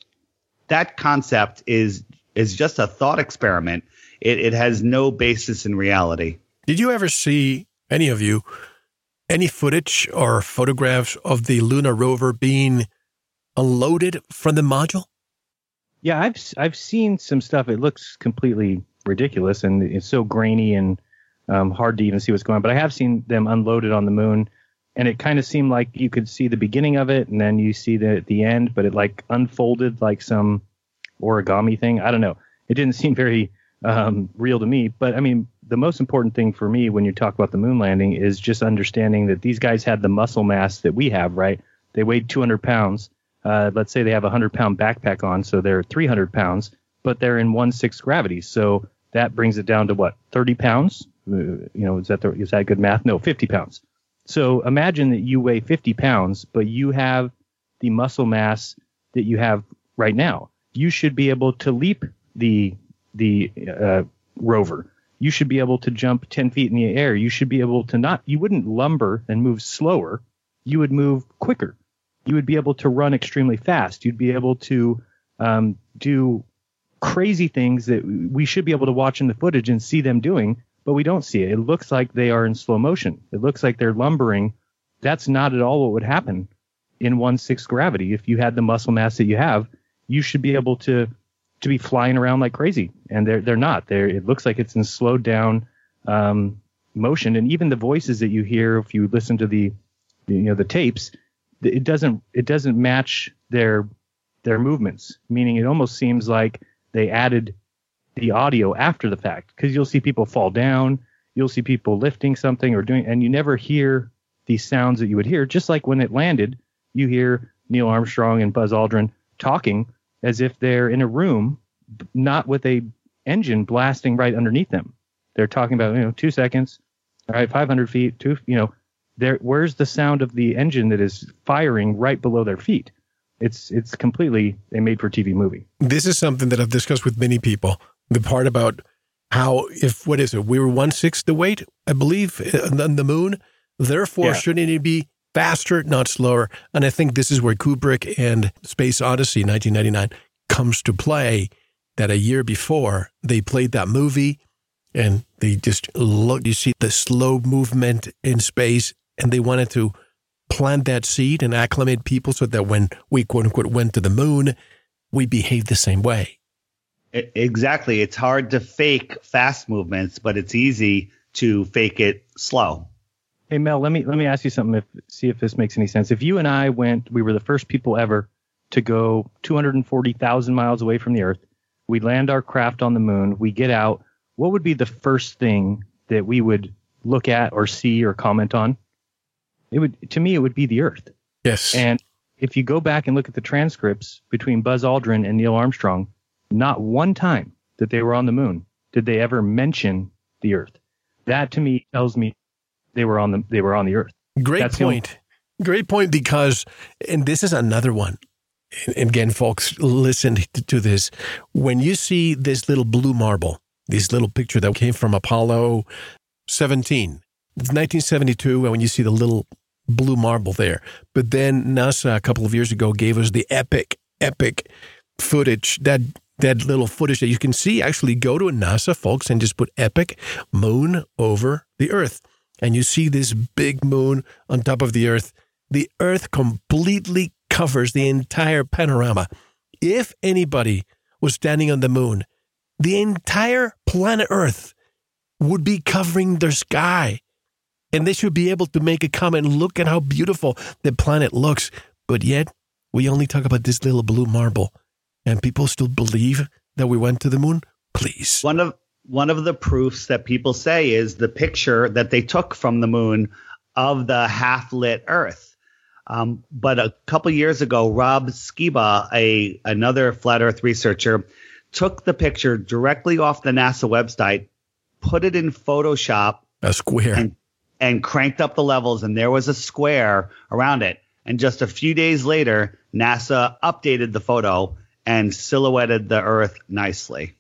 that concept is is just a thought experiment. It, it has no basis in reality. Did you ever see any of you any footage or photographs of the lunar rover being unloaded from the module? Yeah, I've I've seen some stuff. It looks completely ridiculous, and it's so grainy and um, hard to even see what's going on. But I have seen them unloaded on the moon, and it kind of seemed like you could see the beginning of it, and then you see the the end, but it like unfolded like some origami thing. I don't know. It didn't [LAUGHS] seem very um, real to me. But I mean, the most important thing for me when you talk about the moon landing is just understanding that these guys had the muscle mass that we have, right? They weighed 200 pounds uh, let's say they have a 100 pound backpack on, so they're 300 pounds, but they're in one sixth gravity. So that brings it down to what, 30 pounds? Uh, you know, is that the, is that good math? No, 50 pounds. So imagine that you weigh 50 pounds, but you have the muscle mass that you have right now. You should be able to leap the the uh, rover. You should be able to jump 10 feet in the air. You should be able to not, you wouldn't lumber and move slower. You would move quicker. You would be able to run extremely fast. You'd be able to um, do crazy things that we should be able to watch in the footage and see them doing, but we don't see it. It looks like they are in slow motion. It looks like they're lumbering. That's not at all what would happen in one sixth gravity. If you had the muscle mass that you have, you should be able to to be flying around like crazy, and they're they're not. They're it looks like it's in slowed down um, motion, and even the voices that you hear if you listen to the you know the tapes, it doesn't it doesn't match their their movements. Meaning, it almost seems like they added the audio after the fact because you'll see people fall down, you'll see people lifting something or doing, and you never hear these sounds that you would hear. Just like when it landed, you hear Neil Armstrong and Buzz Aldrin talking as if they're in a room, not with a engine blasting right underneath them. They're talking about you know two seconds, all right, 500 feet, two, you know, there. Where's the sound of the engine that is firing right below their feet? It's it's completely a made for TV movie. This is something that I've discussed with many people. The part about how if what is it? We were one sixth the weight, I believe, uh, on the moon. Therefore, yeah. shouldn't it be faster, not slower. And I think this is where Kubrick and Space Odyssey 1999 comes to play. That a year before they played that movie and they just look, you see the slow movement in space and they wanted to plant that seed and acclimate people so that when we quote unquote went to the moon, we behave the same way. Exactly. It's hard to fake fast movements, but it's easy to fake it slow. Hey Mel, let me let me ask you something. If see if this makes any sense. If you and I went, we were the first people ever to go 240,000 miles away from the Earth. We land our craft on the moon. We get out. What would be the first thing that we would look at or see or comment on? It would to me it would be the Earth. Yes. And if you go back and look at the transcripts between Buzz Aldrin and Neil Armstrong, not one time that they were on the moon did they ever mention the Earth. That to me tells me they were on the they were on the earth. Great That's point. Great point because and this is another one. And again, folks, listen to this. When you see this little blue marble, this little picture that came from Apollo 17, it's 1972, and when you see the little blue marble there. But then NASA a couple of years ago gave us the epic, epic footage that that little footage that you can see. Actually, go to NASA, folks, and just put epic moon over the Earth and you see this big moon on top of the earth, the earth completely covers the entire panorama. If anybody was standing on the moon, the entire planet Earth would be covering their sky. And they should be able to make a comment look at how beautiful the planet looks. But yet, we only talk about this little blue marble. And people still believe that we went to the moon? Please. One of one of the proofs that people say is the picture that they took from the moon of the half lit Earth. Um, but a couple years ago, Rob Skiba, a another flat Earth researcher, took the picture directly off the NASA website, put it in Photoshop, a square, and, and cranked up the levels, and there was a square around it. And just a few days later, NASA updated the photo and silhouetted the Earth nicely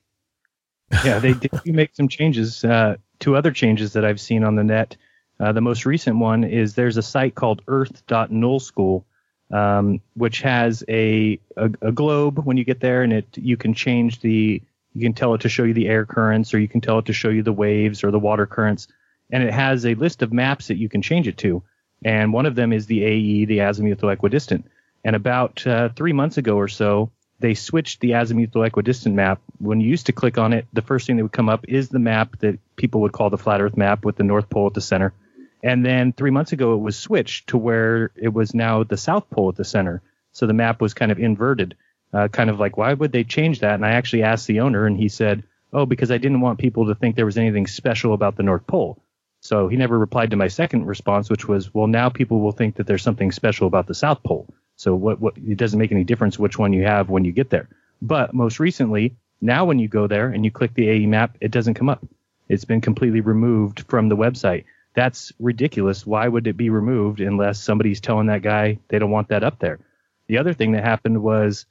[LAUGHS] yeah, they did make some changes. Uh, two other changes that I've seen on the net. Uh, the most recent one is there's a site called Earth.nullschool, um, which has a, a, a globe when you get there, and it you can change the you can tell it to show you the air currents, or you can tell it to show you the waves or the water currents, and it has a list of maps that you can change it to. And one of them is the AE, the azimuthal equidistant. And about uh, three months ago or so, they switched the azimuthal equidistant map. When you used to click on it, the first thing that would come up is the map that people would call the flat Earth map with the North Pole at the center. And then three months ago, it was switched to where it was now the South Pole at the center. So the map was kind of inverted, uh, kind of like, why would they change that? And I actually asked the owner, and he said, oh, because I didn't want people to think there was anything special about the North Pole. So he never replied to my second response, which was, well, now people will think that there's something special about the South Pole. So what, what it doesn't make any difference which one you have when you get there. But most recently, now when you go there and you click the AE map, it doesn't come up. It's been completely removed from the website. That's ridiculous. Why would it be removed unless somebody's telling that guy they don't want that up there? The other thing that happened was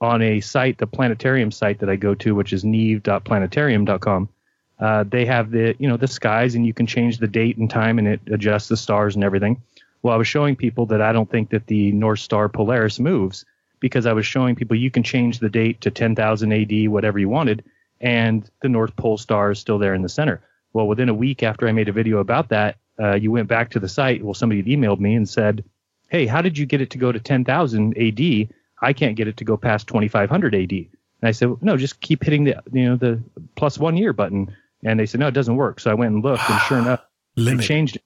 on a site, the planetarium site that I go to, which is neave.planetarium.com. Uh, they have the you know the skies, and you can change the date and time, and it adjusts the stars and everything. Well, I was showing people that I don't think that the North Star Polaris moves because I was showing people you can change the date to 10,000 AD, whatever you wanted, and the North Pole star is still there in the center. Well, within a week after I made a video about that, uh, you went back to the site. Well, somebody had emailed me and said, "Hey, how did you get it to go to 10,000 AD? I can't get it to go past 2,500 AD." And I said, "No, just keep hitting the you know the plus one year button." And they said, "No, it doesn't work." So I went and looked, and sure [SIGHS] enough, they changed it.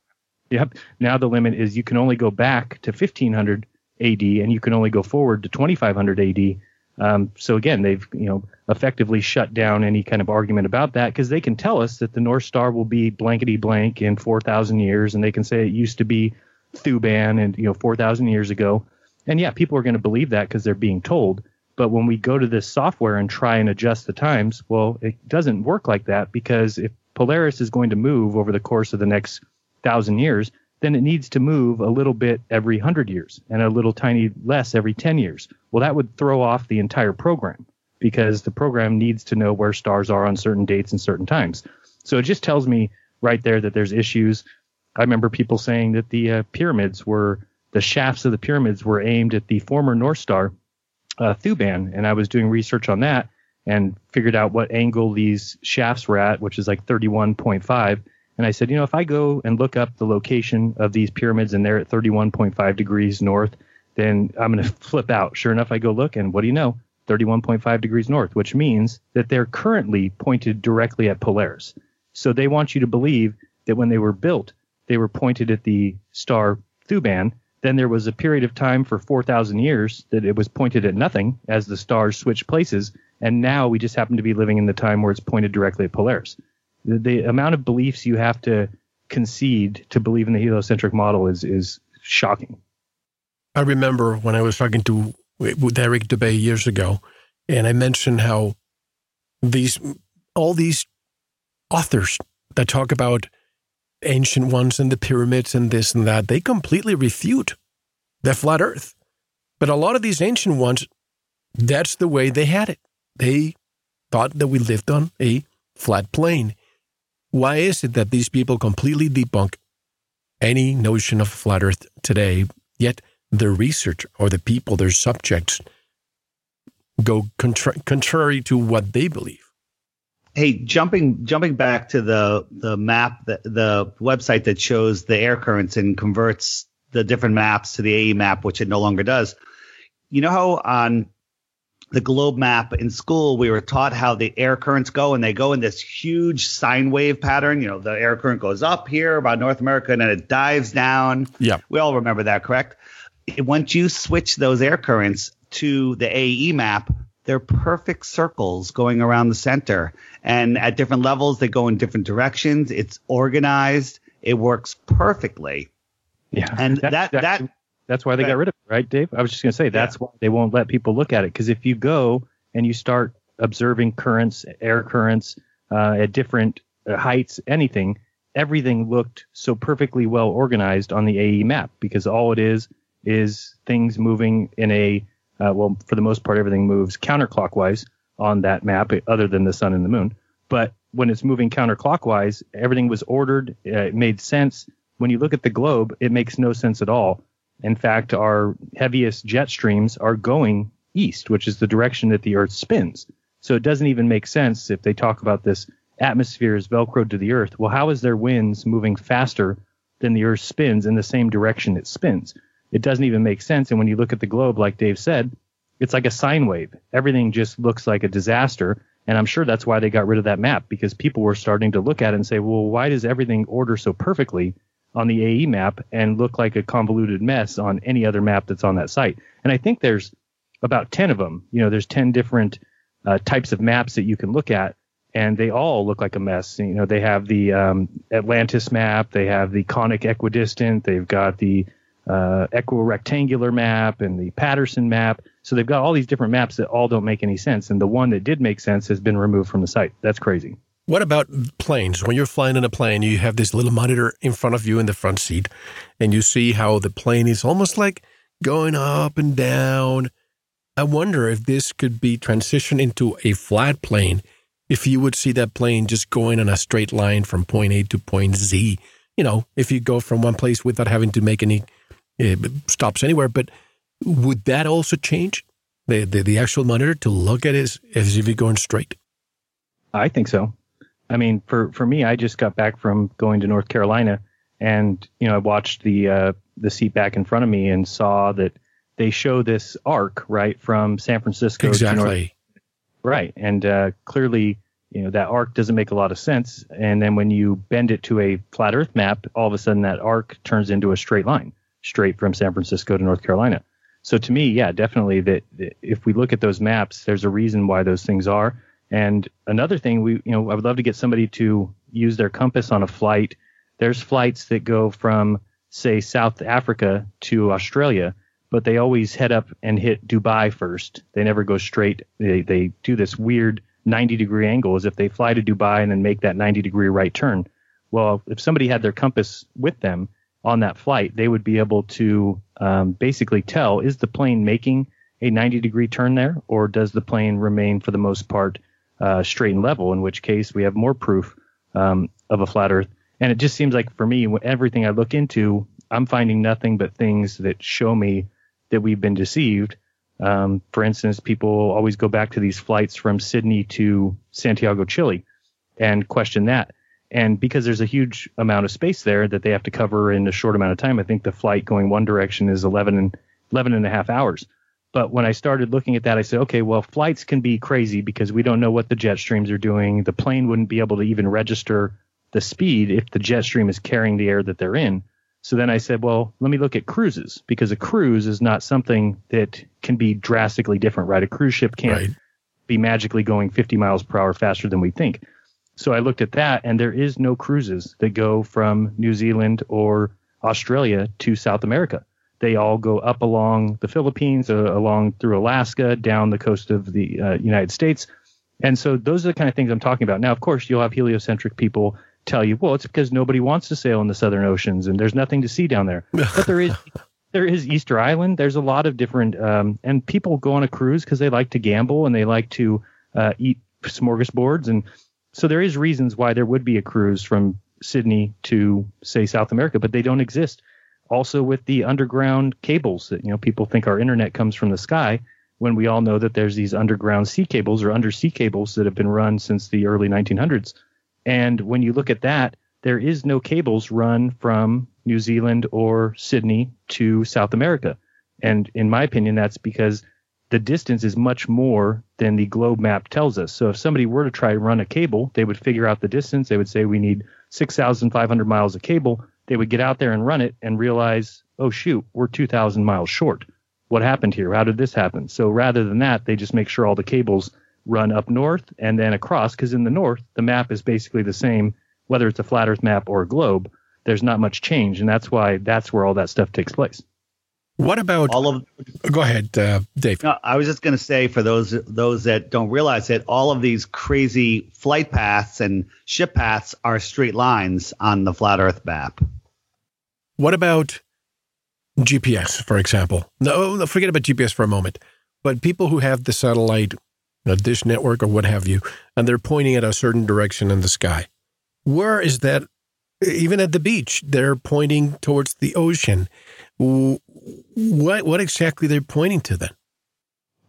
Yep. Now the limit is you can only go back to 1500 AD and you can only go forward to 2500 AD. Um, so again, they've you know effectively shut down any kind of argument about that because they can tell us that the North Star will be blankety blank in 4,000 years, and they can say it used to be Thuban and you know 4,000 years ago. And yeah, people are going to believe that because they're being told. But when we go to this software and try and adjust the times, well, it doesn't work like that because if Polaris is going to move over the course of the next thousand years, then it needs to move a little bit every hundred years and a little tiny less every 10 years. Well, that would throw off the entire program because the program needs to know where stars are on certain dates and certain times. So it just tells me right there that there's issues. I remember people saying that the uh, pyramids were the shafts of the pyramids were aimed at the former North Star, uh, Thuban, and I was doing research on that and figured out what angle these shafts were at, which is like 31.5 and I said, you know, if I go and look up the location of these pyramids and they're at 31.5 degrees north, then I'm going [LAUGHS] to flip out. Sure enough, I go look, and what do you know? 31.5 degrees north, which means that they're currently pointed directly at Polaris. So they want you to believe that when they were built, they were pointed at the star Thuban. Then there was a period of time for 4,000 years that it was pointed at nothing as the stars switched places. And now we just happen to be living in the time where it's pointed directly at Polaris the, the amount of beliefs you have to concede to believe in the heliocentric model is is shocking. I remember when I was talking to with Eric Dubay years ago, and I mentioned how these all these authors that talk about ancient ones and the pyramids and this and that, they completely refute the flat Earth. But a lot of these ancient ones, that's the way they had it. They thought that we lived on a flat plane. Why is it that these people completely debunk any notion of flat Earth today, yet the research or the people, their subjects, go contra- contrary to what they believe? Hey, jumping jumping back to the the map, the, the website that shows the air currents and converts the different maps to the AE map, which it no longer does. You know how on the globe map in school, we were taught how the air currents go, and they go in this huge sine wave pattern. You know, the air current goes up here about North America, and then it dives down. Yeah, we all remember that, correct? Once you switch those air currents to the AE map, they're perfect circles going around the center, and at different levels, they go in different directions. It's organized. It works perfectly. Yeah, and that that. that that's why they got rid of it, right, Dave? I was just going to say that's yeah. why they won't let people look at it because if you go and you start observing currents, air currents uh, at different uh, heights, anything, everything looked so perfectly well organized on the AE map because all it is is things moving in a uh, well, for the most part, everything moves counterclockwise on that map, other than the sun and the moon. But when it's moving counterclockwise, everything was ordered. Uh, it made sense. When you look at the globe, it makes no sense at all. In fact, our heaviest jet streams are going east, which is the direction that the Earth spins. So it doesn't even make sense if they talk about this atmosphere is velcroed to the Earth. Well, how is their winds moving faster than the Earth spins in the same direction it spins? It doesn't even make sense. And when you look at the globe, like Dave said, it's like a sine wave. Everything just looks like a disaster. And I'm sure that's why they got rid of that map because people were starting to look at it and say, well, why does everything order so perfectly? on the AE map and look like a convoluted mess on any other map that's on that site. And I think there's about 10 of them. You know, there's 10 different uh, types of maps that you can look at, and they all look like a mess. You know, they have the um, Atlantis map, they have the conic equidistant, they've got the uh, equirectangular map and the Patterson map. So they've got all these different maps that all don't make any sense. And the one that did make sense has been removed from the site. That's crazy. What about planes? When you're flying in a plane, you have this little monitor in front of you in the front seat, and you see how the plane is almost like going up and down. I wonder if this could be transitioned into a flat plane. If you would see that plane just going in a straight line from point A to point Z, you know, if you go from one place without having to make any stops anywhere, but would that also change the, the, the actual monitor to look at it as, as if you're going straight? I think so. I mean, for, for me, I just got back from going to North Carolina and, you know, I watched the, uh, the seat back in front of me and saw that they show this arc right from San Francisco exactly. to North, right, and uh, clearly you know that arc doesn't make a lot of sense. And then when you bend it to a flat Earth map, all of a sudden that arc turns into a straight line, straight from San Francisco to North Carolina. So to me, yeah, definitely that, that if we look at those maps, there's a reason why those things are. And another thing, we you know I would love to get somebody to use their compass on a flight. There's flights that go from say South Africa to Australia, but they always head up and hit Dubai first. They never go straight. They they do this weird 90 degree angle as if they fly to Dubai and then make that 90 degree right turn. Well, if somebody had their compass with them on that flight, they would be able to um, basically tell is the plane making a 90 degree turn there, or does the plane remain for the most part uh, straight and level? In which case, we have more proof um, of a flat Earth. And it just seems like for me, everything I look into, I'm finding nothing but things that show me that we've been deceived. Um, for instance, people always go back to these flights from Sydney to Santiago, Chile, and question that. And because there's a huge amount of space there that they have to cover in a short amount of time, I think the flight going one direction is 11 and 11 and a half hours. But when I started looking at that, I said, okay, well, flights can be crazy because we don't know what the jet streams are doing. The plane wouldn't be able to even register the speed if the jet stream is carrying the air that they're in. So then I said, well, let me look at cruises because a cruise is not something that can be drastically different, right? A cruise ship can't right. be magically going 50 miles per hour faster than we think. So I looked at that and there is no cruises that go from New Zealand or Australia to South America. They all go up along the Philippines, uh, along through Alaska, down the coast of the uh, United States. And so those are the kind of things I'm talking about. Now, of course, you'll have heliocentric people tell you, well, it's because nobody wants to sail in the southern oceans and there's nothing to see down there. [LAUGHS] But there is there is Easter Island. There's a lot of different um, and people go on a cruise because they like to gamble and they like to uh, eat smorgasbords and so there is reasons why there would be a cruise from Sydney to say South America, but they don't exist. Also with the underground cables that you know people think our internet comes from the sky when we all know that there's these underground sea cables or undersea cables that have been run since the early 1900s and when you look at that, there is no cables run from New Zealand or Sydney to South America. And in my opinion, that's because the distance is much more than the globe map tells us. So if somebody were to try to run a cable, they would figure out the distance. They would say we need 6,500 miles of cable. They would get out there and run it and realize, oh shoot, we're 2,000 miles short. What happened here? How did this happen? So rather than that, they just make sure all the cables run up north and then across because in the north the map is basically the same whether it's a flat earth map or a globe there's not much change and that's why that's where all that stuff takes place what about all of go ahead uh, dave no, i was just going to say for those those that don't realize it all of these crazy flight paths and ship paths are straight lines on the flat earth map what about gps for example no forget about gps for a moment but people who have the satellite a dish network or what have you, and they're pointing at a certain direction in the sky. Where is that? Even at the beach, they're pointing towards the ocean. What what exactly they're pointing to then?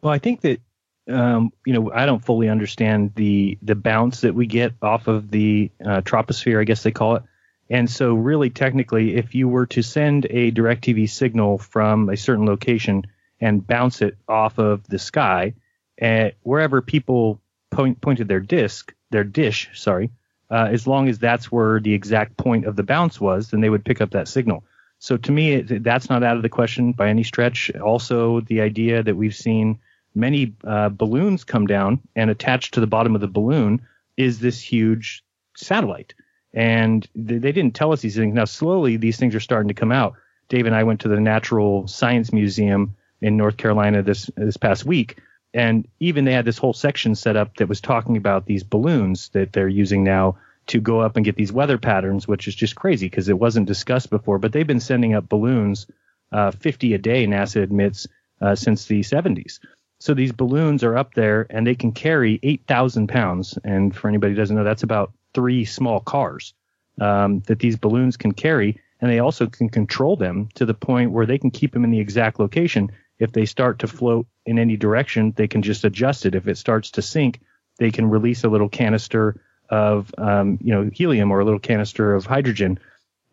Well, I think that um, you know I don't fully understand the the bounce that we get off of the uh, troposphere, I guess they call it. And so, really, technically, if you were to send a DirecTV signal from a certain location and bounce it off of the sky, at wherever people point, pointed their disc, their dish, sorry, uh, as long as that's where the exact point of the bounce was, then they would pick up that signal. So to me, that's not out of the question by any stretch. Also, the idea that we've seen many uh, balloons come down and attached to the bottom of the balloon is this huge satellite. And they, they didn't tell us these things. Now, slowly, these things are starting to come out. Dave and I went to the Natural Science Museum in North Carolina this this past week, and even they had this whole section set up that was talking about these balloons that they're using now to go up and get these weather patterns, which is just crazy because it wasn't discussed before. But they've been sending up balloons, uh, 50 a day, NASA admits, uh, since the 70s. So these balloons are up there and they can carry 8,000 pounds. And for anybody who doesn't know, that's about three small cars um, that these balloons can carry. And they also can control them to the point where they can keep them in the exact location. If they start to float in any direction, they can just adjust it. If it starts to sink, they can release a little canister of um, you know helium or a little canister of hydrogen,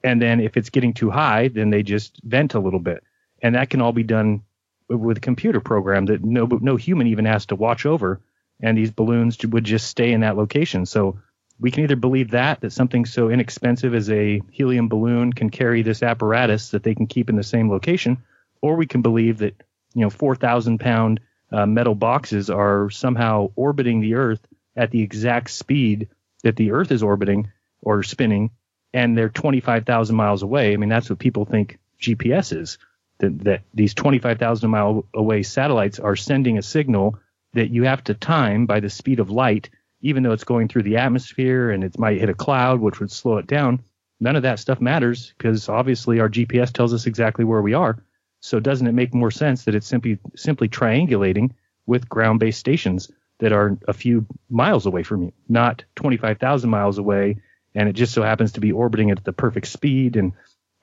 and then if it's getting too high, then they just vent a little bit, and that can all be done with a computer program that no no human even has to watch over, and these balloons would just stay in that location. So we can either believe that that something so inexpensive as a helium balloon can carry this apparatus that they can keep in the same location, or we can believe that you know 4,000 pound uh, metal boxes are somehow orbiting the Earth at the exact speed that the Earth is orbiting or spinning, and they're 25,000 miles away. I mean, that's what people think GPS is. That, that these 25,000 mile away satellites are sending a signal that you have to time by the speed of light, even though it's going through the atmosphere and it might hit a cloud, which would slow it down. None of that stuff matters because obviously our GPS tells us exactly where we are. So doesn't it make more sense that it's simply simply triangulating with ground-based stations that are a few miles away from you, not 25,000 miles away, and it just so happens to be orbiting at the perfect speed. And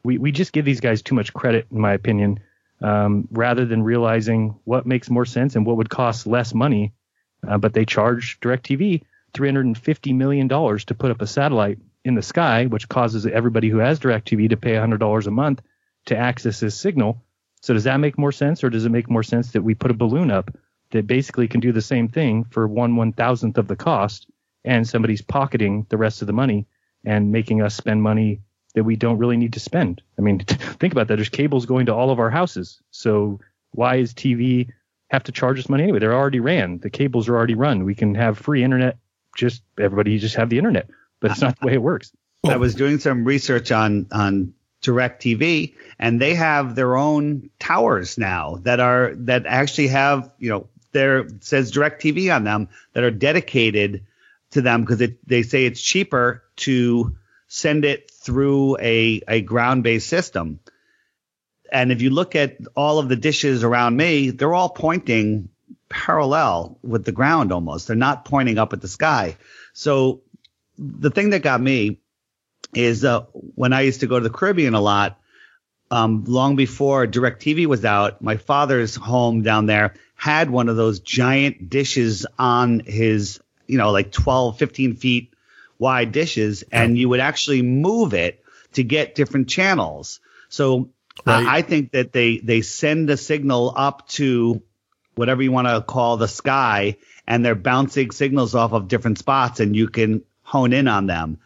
we, we just give these guys too much credit, in my opinion, um, rather than realizing what makes more sense and what would cost less money. Uh, but they charge DirecTV $350 million to put up a satellite in the sky, which causes everybody who has DirecTV to pay $100 a month to access this signal. So does that make more sense, or does it make more sense that we put a balloon up that basically can do the same thing for one one thousandth of the cost, and somebody's pocketing the rest of the money and making us spend money that we don't really need to spend. I mean, [LAUGHS] think about that. There's cables going to all of our houses. So why is TV have to charge us money anyway? They're already ran. The cables are already run. We can have free internet. Just everybody just have the internet, but it's not the way it works. I was doing some research on on DirecTV, and they have their own towers now that are that actually have you know there says DirecTV on them that are dedicated to them because they say it's cheaper to send it through a, a ground based system. And if you look at all of the dishes around me, they're all pointing parallel with the ground almost. They're not pointing up at the sky. So the thing that got me is uh, when I used to go to the Caribbean a lot, um, long before DirecTV was out, my father's home down there had one of those giant dishes on his, you know, like 12, 15 feet wide dishes, and you would actually move it to get different channels. So right. uh, I think that they they send a signal up to whatever you want to call the sky, and they're bouncing signals off of different spots, and you can hone in on them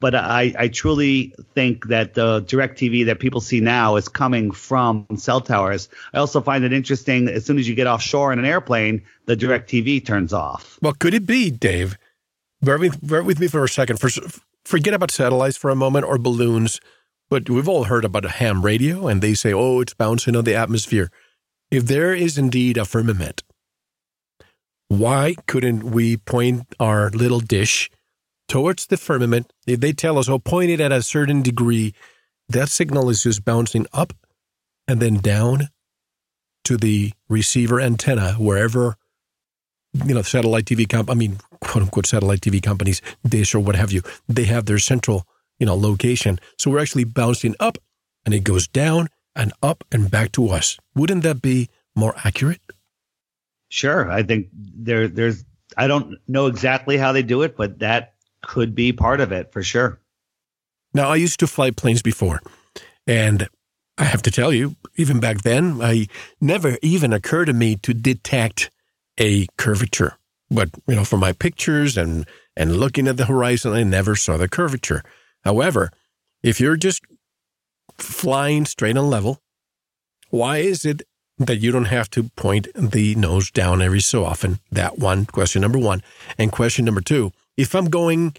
but I, I truly think that the DirecTV that people see now is coming from cell towers. I also find it interesting as soon as you get offshore in an airplane, the DirecTV turns off. Well, could it be, Dave? Bear with, bear with me for a second. For, forget about satellites for a moment or balloons, but we've all heard about a ham radio, and they say, oh, it's bouncing on the atmosphere. If there is indeed a firmament, why couldn't we point our little dish towards the firmament. If they tell us, oh, point it at a certain degree, that signal is just bouncing up and then down to the receiver antenna, wherever, you know, satellite TV comp, I mean, quote unquote, satellite TV companies, Dish or what have you, they have their central, you know, location. So we're actually bouncing up and it goes down and up and back to us. Wouldn't that be more accurate? Sure. I think there, there's, I don't know exactly how they do it, but that could be part of it for sure. Now, I used to fly planes before, and I have to tell you, even back then, I never even occurred to me to detect a curvature. But you know, from my pictures and and looking at the horizon, I never saw the curvature. However, if you're just flying straight and level, why is it that you don't have to point the nose down every so often? That one, question number one. And question number two, if I'm going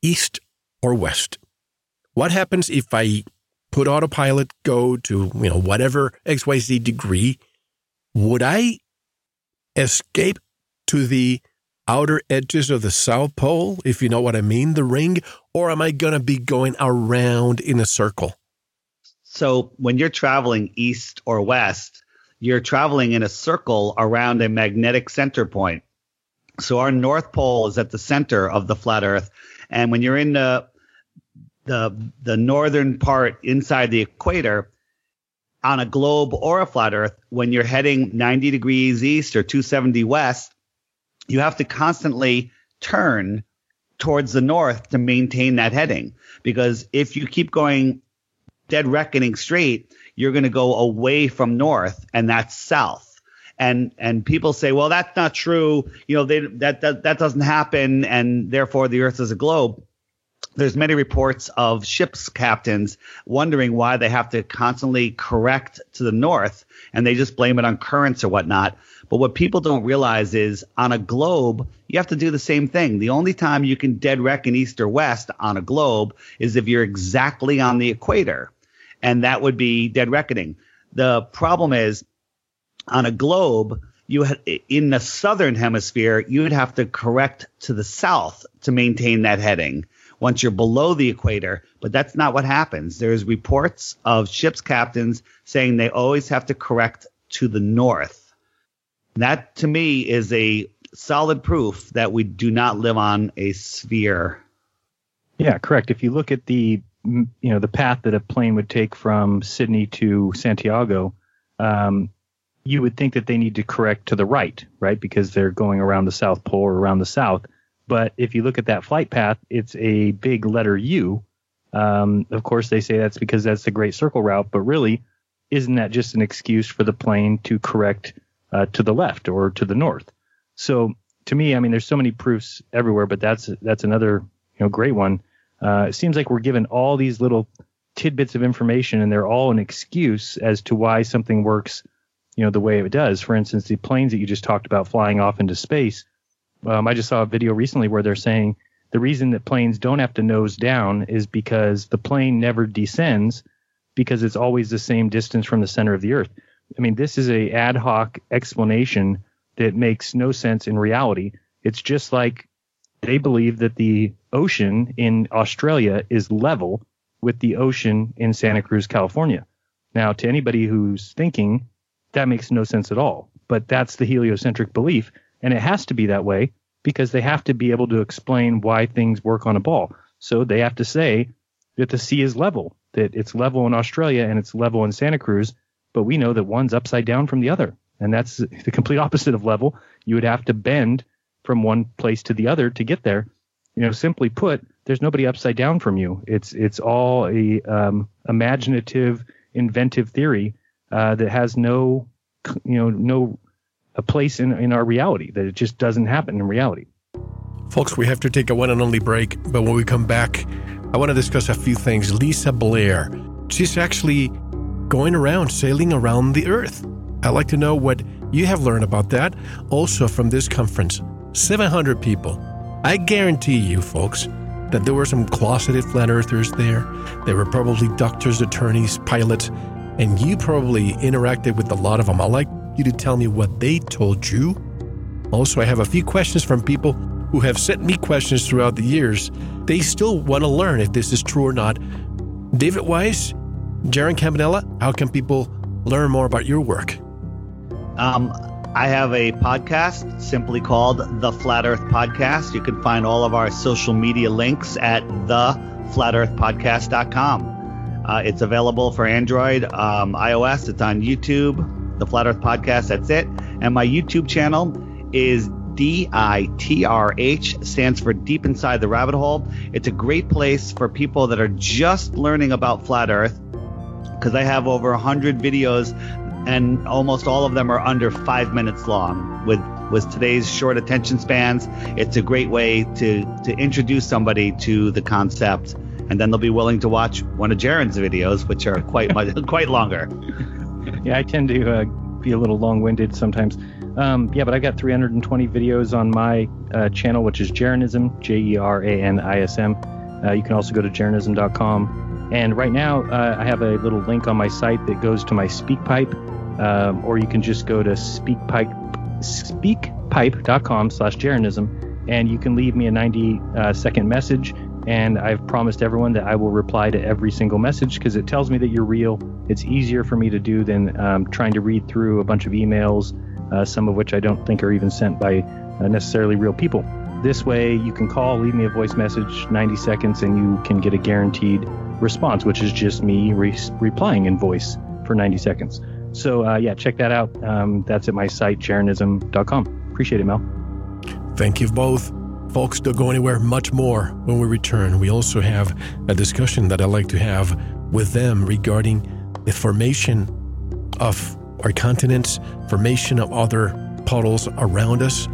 east or west, what happens if I put autopilot, go to, you know, whatever XYZ degree? Would I escape to the outer edges of the South Pole, if you know what I mean, the ring, or am I going to be going around in a circle? So when you're traveling east or west, you're traveling in a circle around a magnetic center point. So our North Pole is at the center of the flat Earth, and when you're in the the the northern part inside the equator on a globe or a flat Earth, when you're heading 90 degrees east or 270 west, you have to constantly turn towards the north to maintain that heading. Because if you keep going dead reckoning straight, you're going to go away from north, and that's south. And and people say, well, that's not true. You know, they, that that that doesn't happen, and therefore the Earth is a globe. There's many reports of ships captains wondering why they have to constantly correct to the north, and they just blame it on currents or whatnot. But what people don't realize is on a globe, you have to do the same thing. The only time you can dead reckon east or west on a globe is if you're exactly on the equator and that would be dead reckoning. The problem is on a globe, you had, in the southern hemisphere, you would have to correct to the south to maintain that heading once you're below the equator, but that's not what happens. There's reports of ships captains saying they always have to correct to the north. That to me is a solid proof that we do not live on a sphere. Yeah, correct. If you look at the you know the path that a plane would take from Sydney to Santiago, um, you would think that they need to correct to the right, right? Because they're going around the South Pole or around the South. But if you look at that flight path, it's a big letter U. Um, of course, they say that's because that's the Great Circle route, but really, isn't that just an excuse for the plane to correct uh, to the left or to the north? So to me, I mean, there's so many proofs everywhere, but that's that's another you know great one uh, it seems like we're given all these little tidbits of information, and they're all an excuse as to why something works, you know, the way it does. For instance, the planes that you just talked about flying off into space. Um, I just saw a video recently where they're saying the reason that planes don't have to nose down is because the plane never descends because it's always the same distance from the center of the earth. I mean, this is a ad hoc explanation that makes no sense in reality. It's just like they believe that the ocean in Australia is level with the ocean in Santa Cruz, California. Now, to anybody who's thinking, that makes no sense at all. But that's the heliocentric belief. And it has to be that way because they have to be able to explain why things work on a ball. So they have to say that the sea is level, that it's level in Australia and it's level in Santa Cruz. But we know that one's upside down from the other. And that's the complete opposite of level. You would have to bend from one place to the other to get there. You know, simply put, there's nobody upside down from you. It's it's all a um, imaginative, inventive theory uh, that has no, you know, no a place in in our reality. That it just doesn't happen in reality. Folks, we have to take a one and only break, but when we come back, I want to discuss a few things. Lisa Blair, she's actually going around sailing around the Earth. I'd like to know what you have learned about that. Also, from this conference, 700 people. I guarantee you, folks, that there were some closeted flat earthers there. There were probably doctors, attorneys, pilots, and you probably interacted with a lot of them. I'd like you to tell me what they told you. Also, I have a few questions from people who have sent me questions throughout the years. They still want to learn if this is true or not. David Weiss, Jeran Campanella, how can people learn more about your work? Um, I have a podcast simply called The Flat Earth Podcast. You can find all of our social media links at theflatearthpodcast.com. Uh, it's available for Android, um, iOS. It's on YouTube, The Flat Earth Podcast. That's it. And my YouTube channel is DITRH, stands for Deep Inside the Rabbit Hole. It's a great place for people that are just learning about Flat Earth because I have over 100 videos and almost all of them are under five minutes long. With with today's short attention spans, it's a great way to to introduce somebody to the concept, and then they'll be willing to watch one of Jeran's videos, which are quite much, [LAUGHS] quite longer. Yeah, I tend to uh, be a little long-winded sometimes. Um, yeah, but I've got 320 videos on my uh, channel, which is Jeranism, J E R A N I S M. Uh, you can also go to jeranism.com and right now, uh, I have a little link on my site that goes to my SpeakPipe, um, or you can just go to SpeakPipe, speakpipe.com slash Jeranism, and you can leave me a 90-second uh, message, And I've promised everyone that I will reply to every single message because it tells me that you're real. It's easier for me to do than um, trying to read through a bunch of emails, uh, some of which I don't think are even sent by uh, necessarily real people. This way, you can call, leave me a voice message, 90 seconds, and you can get a guaranteed response, which is just me re- replying in voice for 90 seconds. So, uh, yeah, check that out. Um, that's at my site, jeranism.com. Appreciate it, Mel. Thank you both. Folks, don't go anywhere much more when we return. We also have a discussion that I'd like to have with them regarding the formation of our continents, formation of other puddles around us.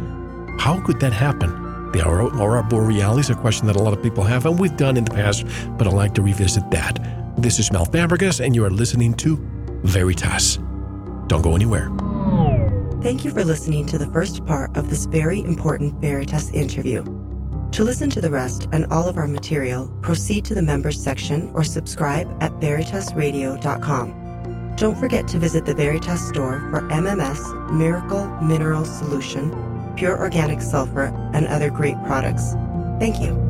How could that happen? The aurora borealis, a question that a lot of people have, and we've done in the past, but I'd like to revisit that. This is Mel Fabregas, and you are listening to Veritas. Don't go anywhere. Thank you for listening to the first part of this very important Veritas interview. To listen to the rest and all of our material, proceed to the members section or subscribe at veritasradio.com. Don't forget to visit the Veritas store for MMS Miracle Mineral Solution, pure organic sulfur, and other great products. Thank you.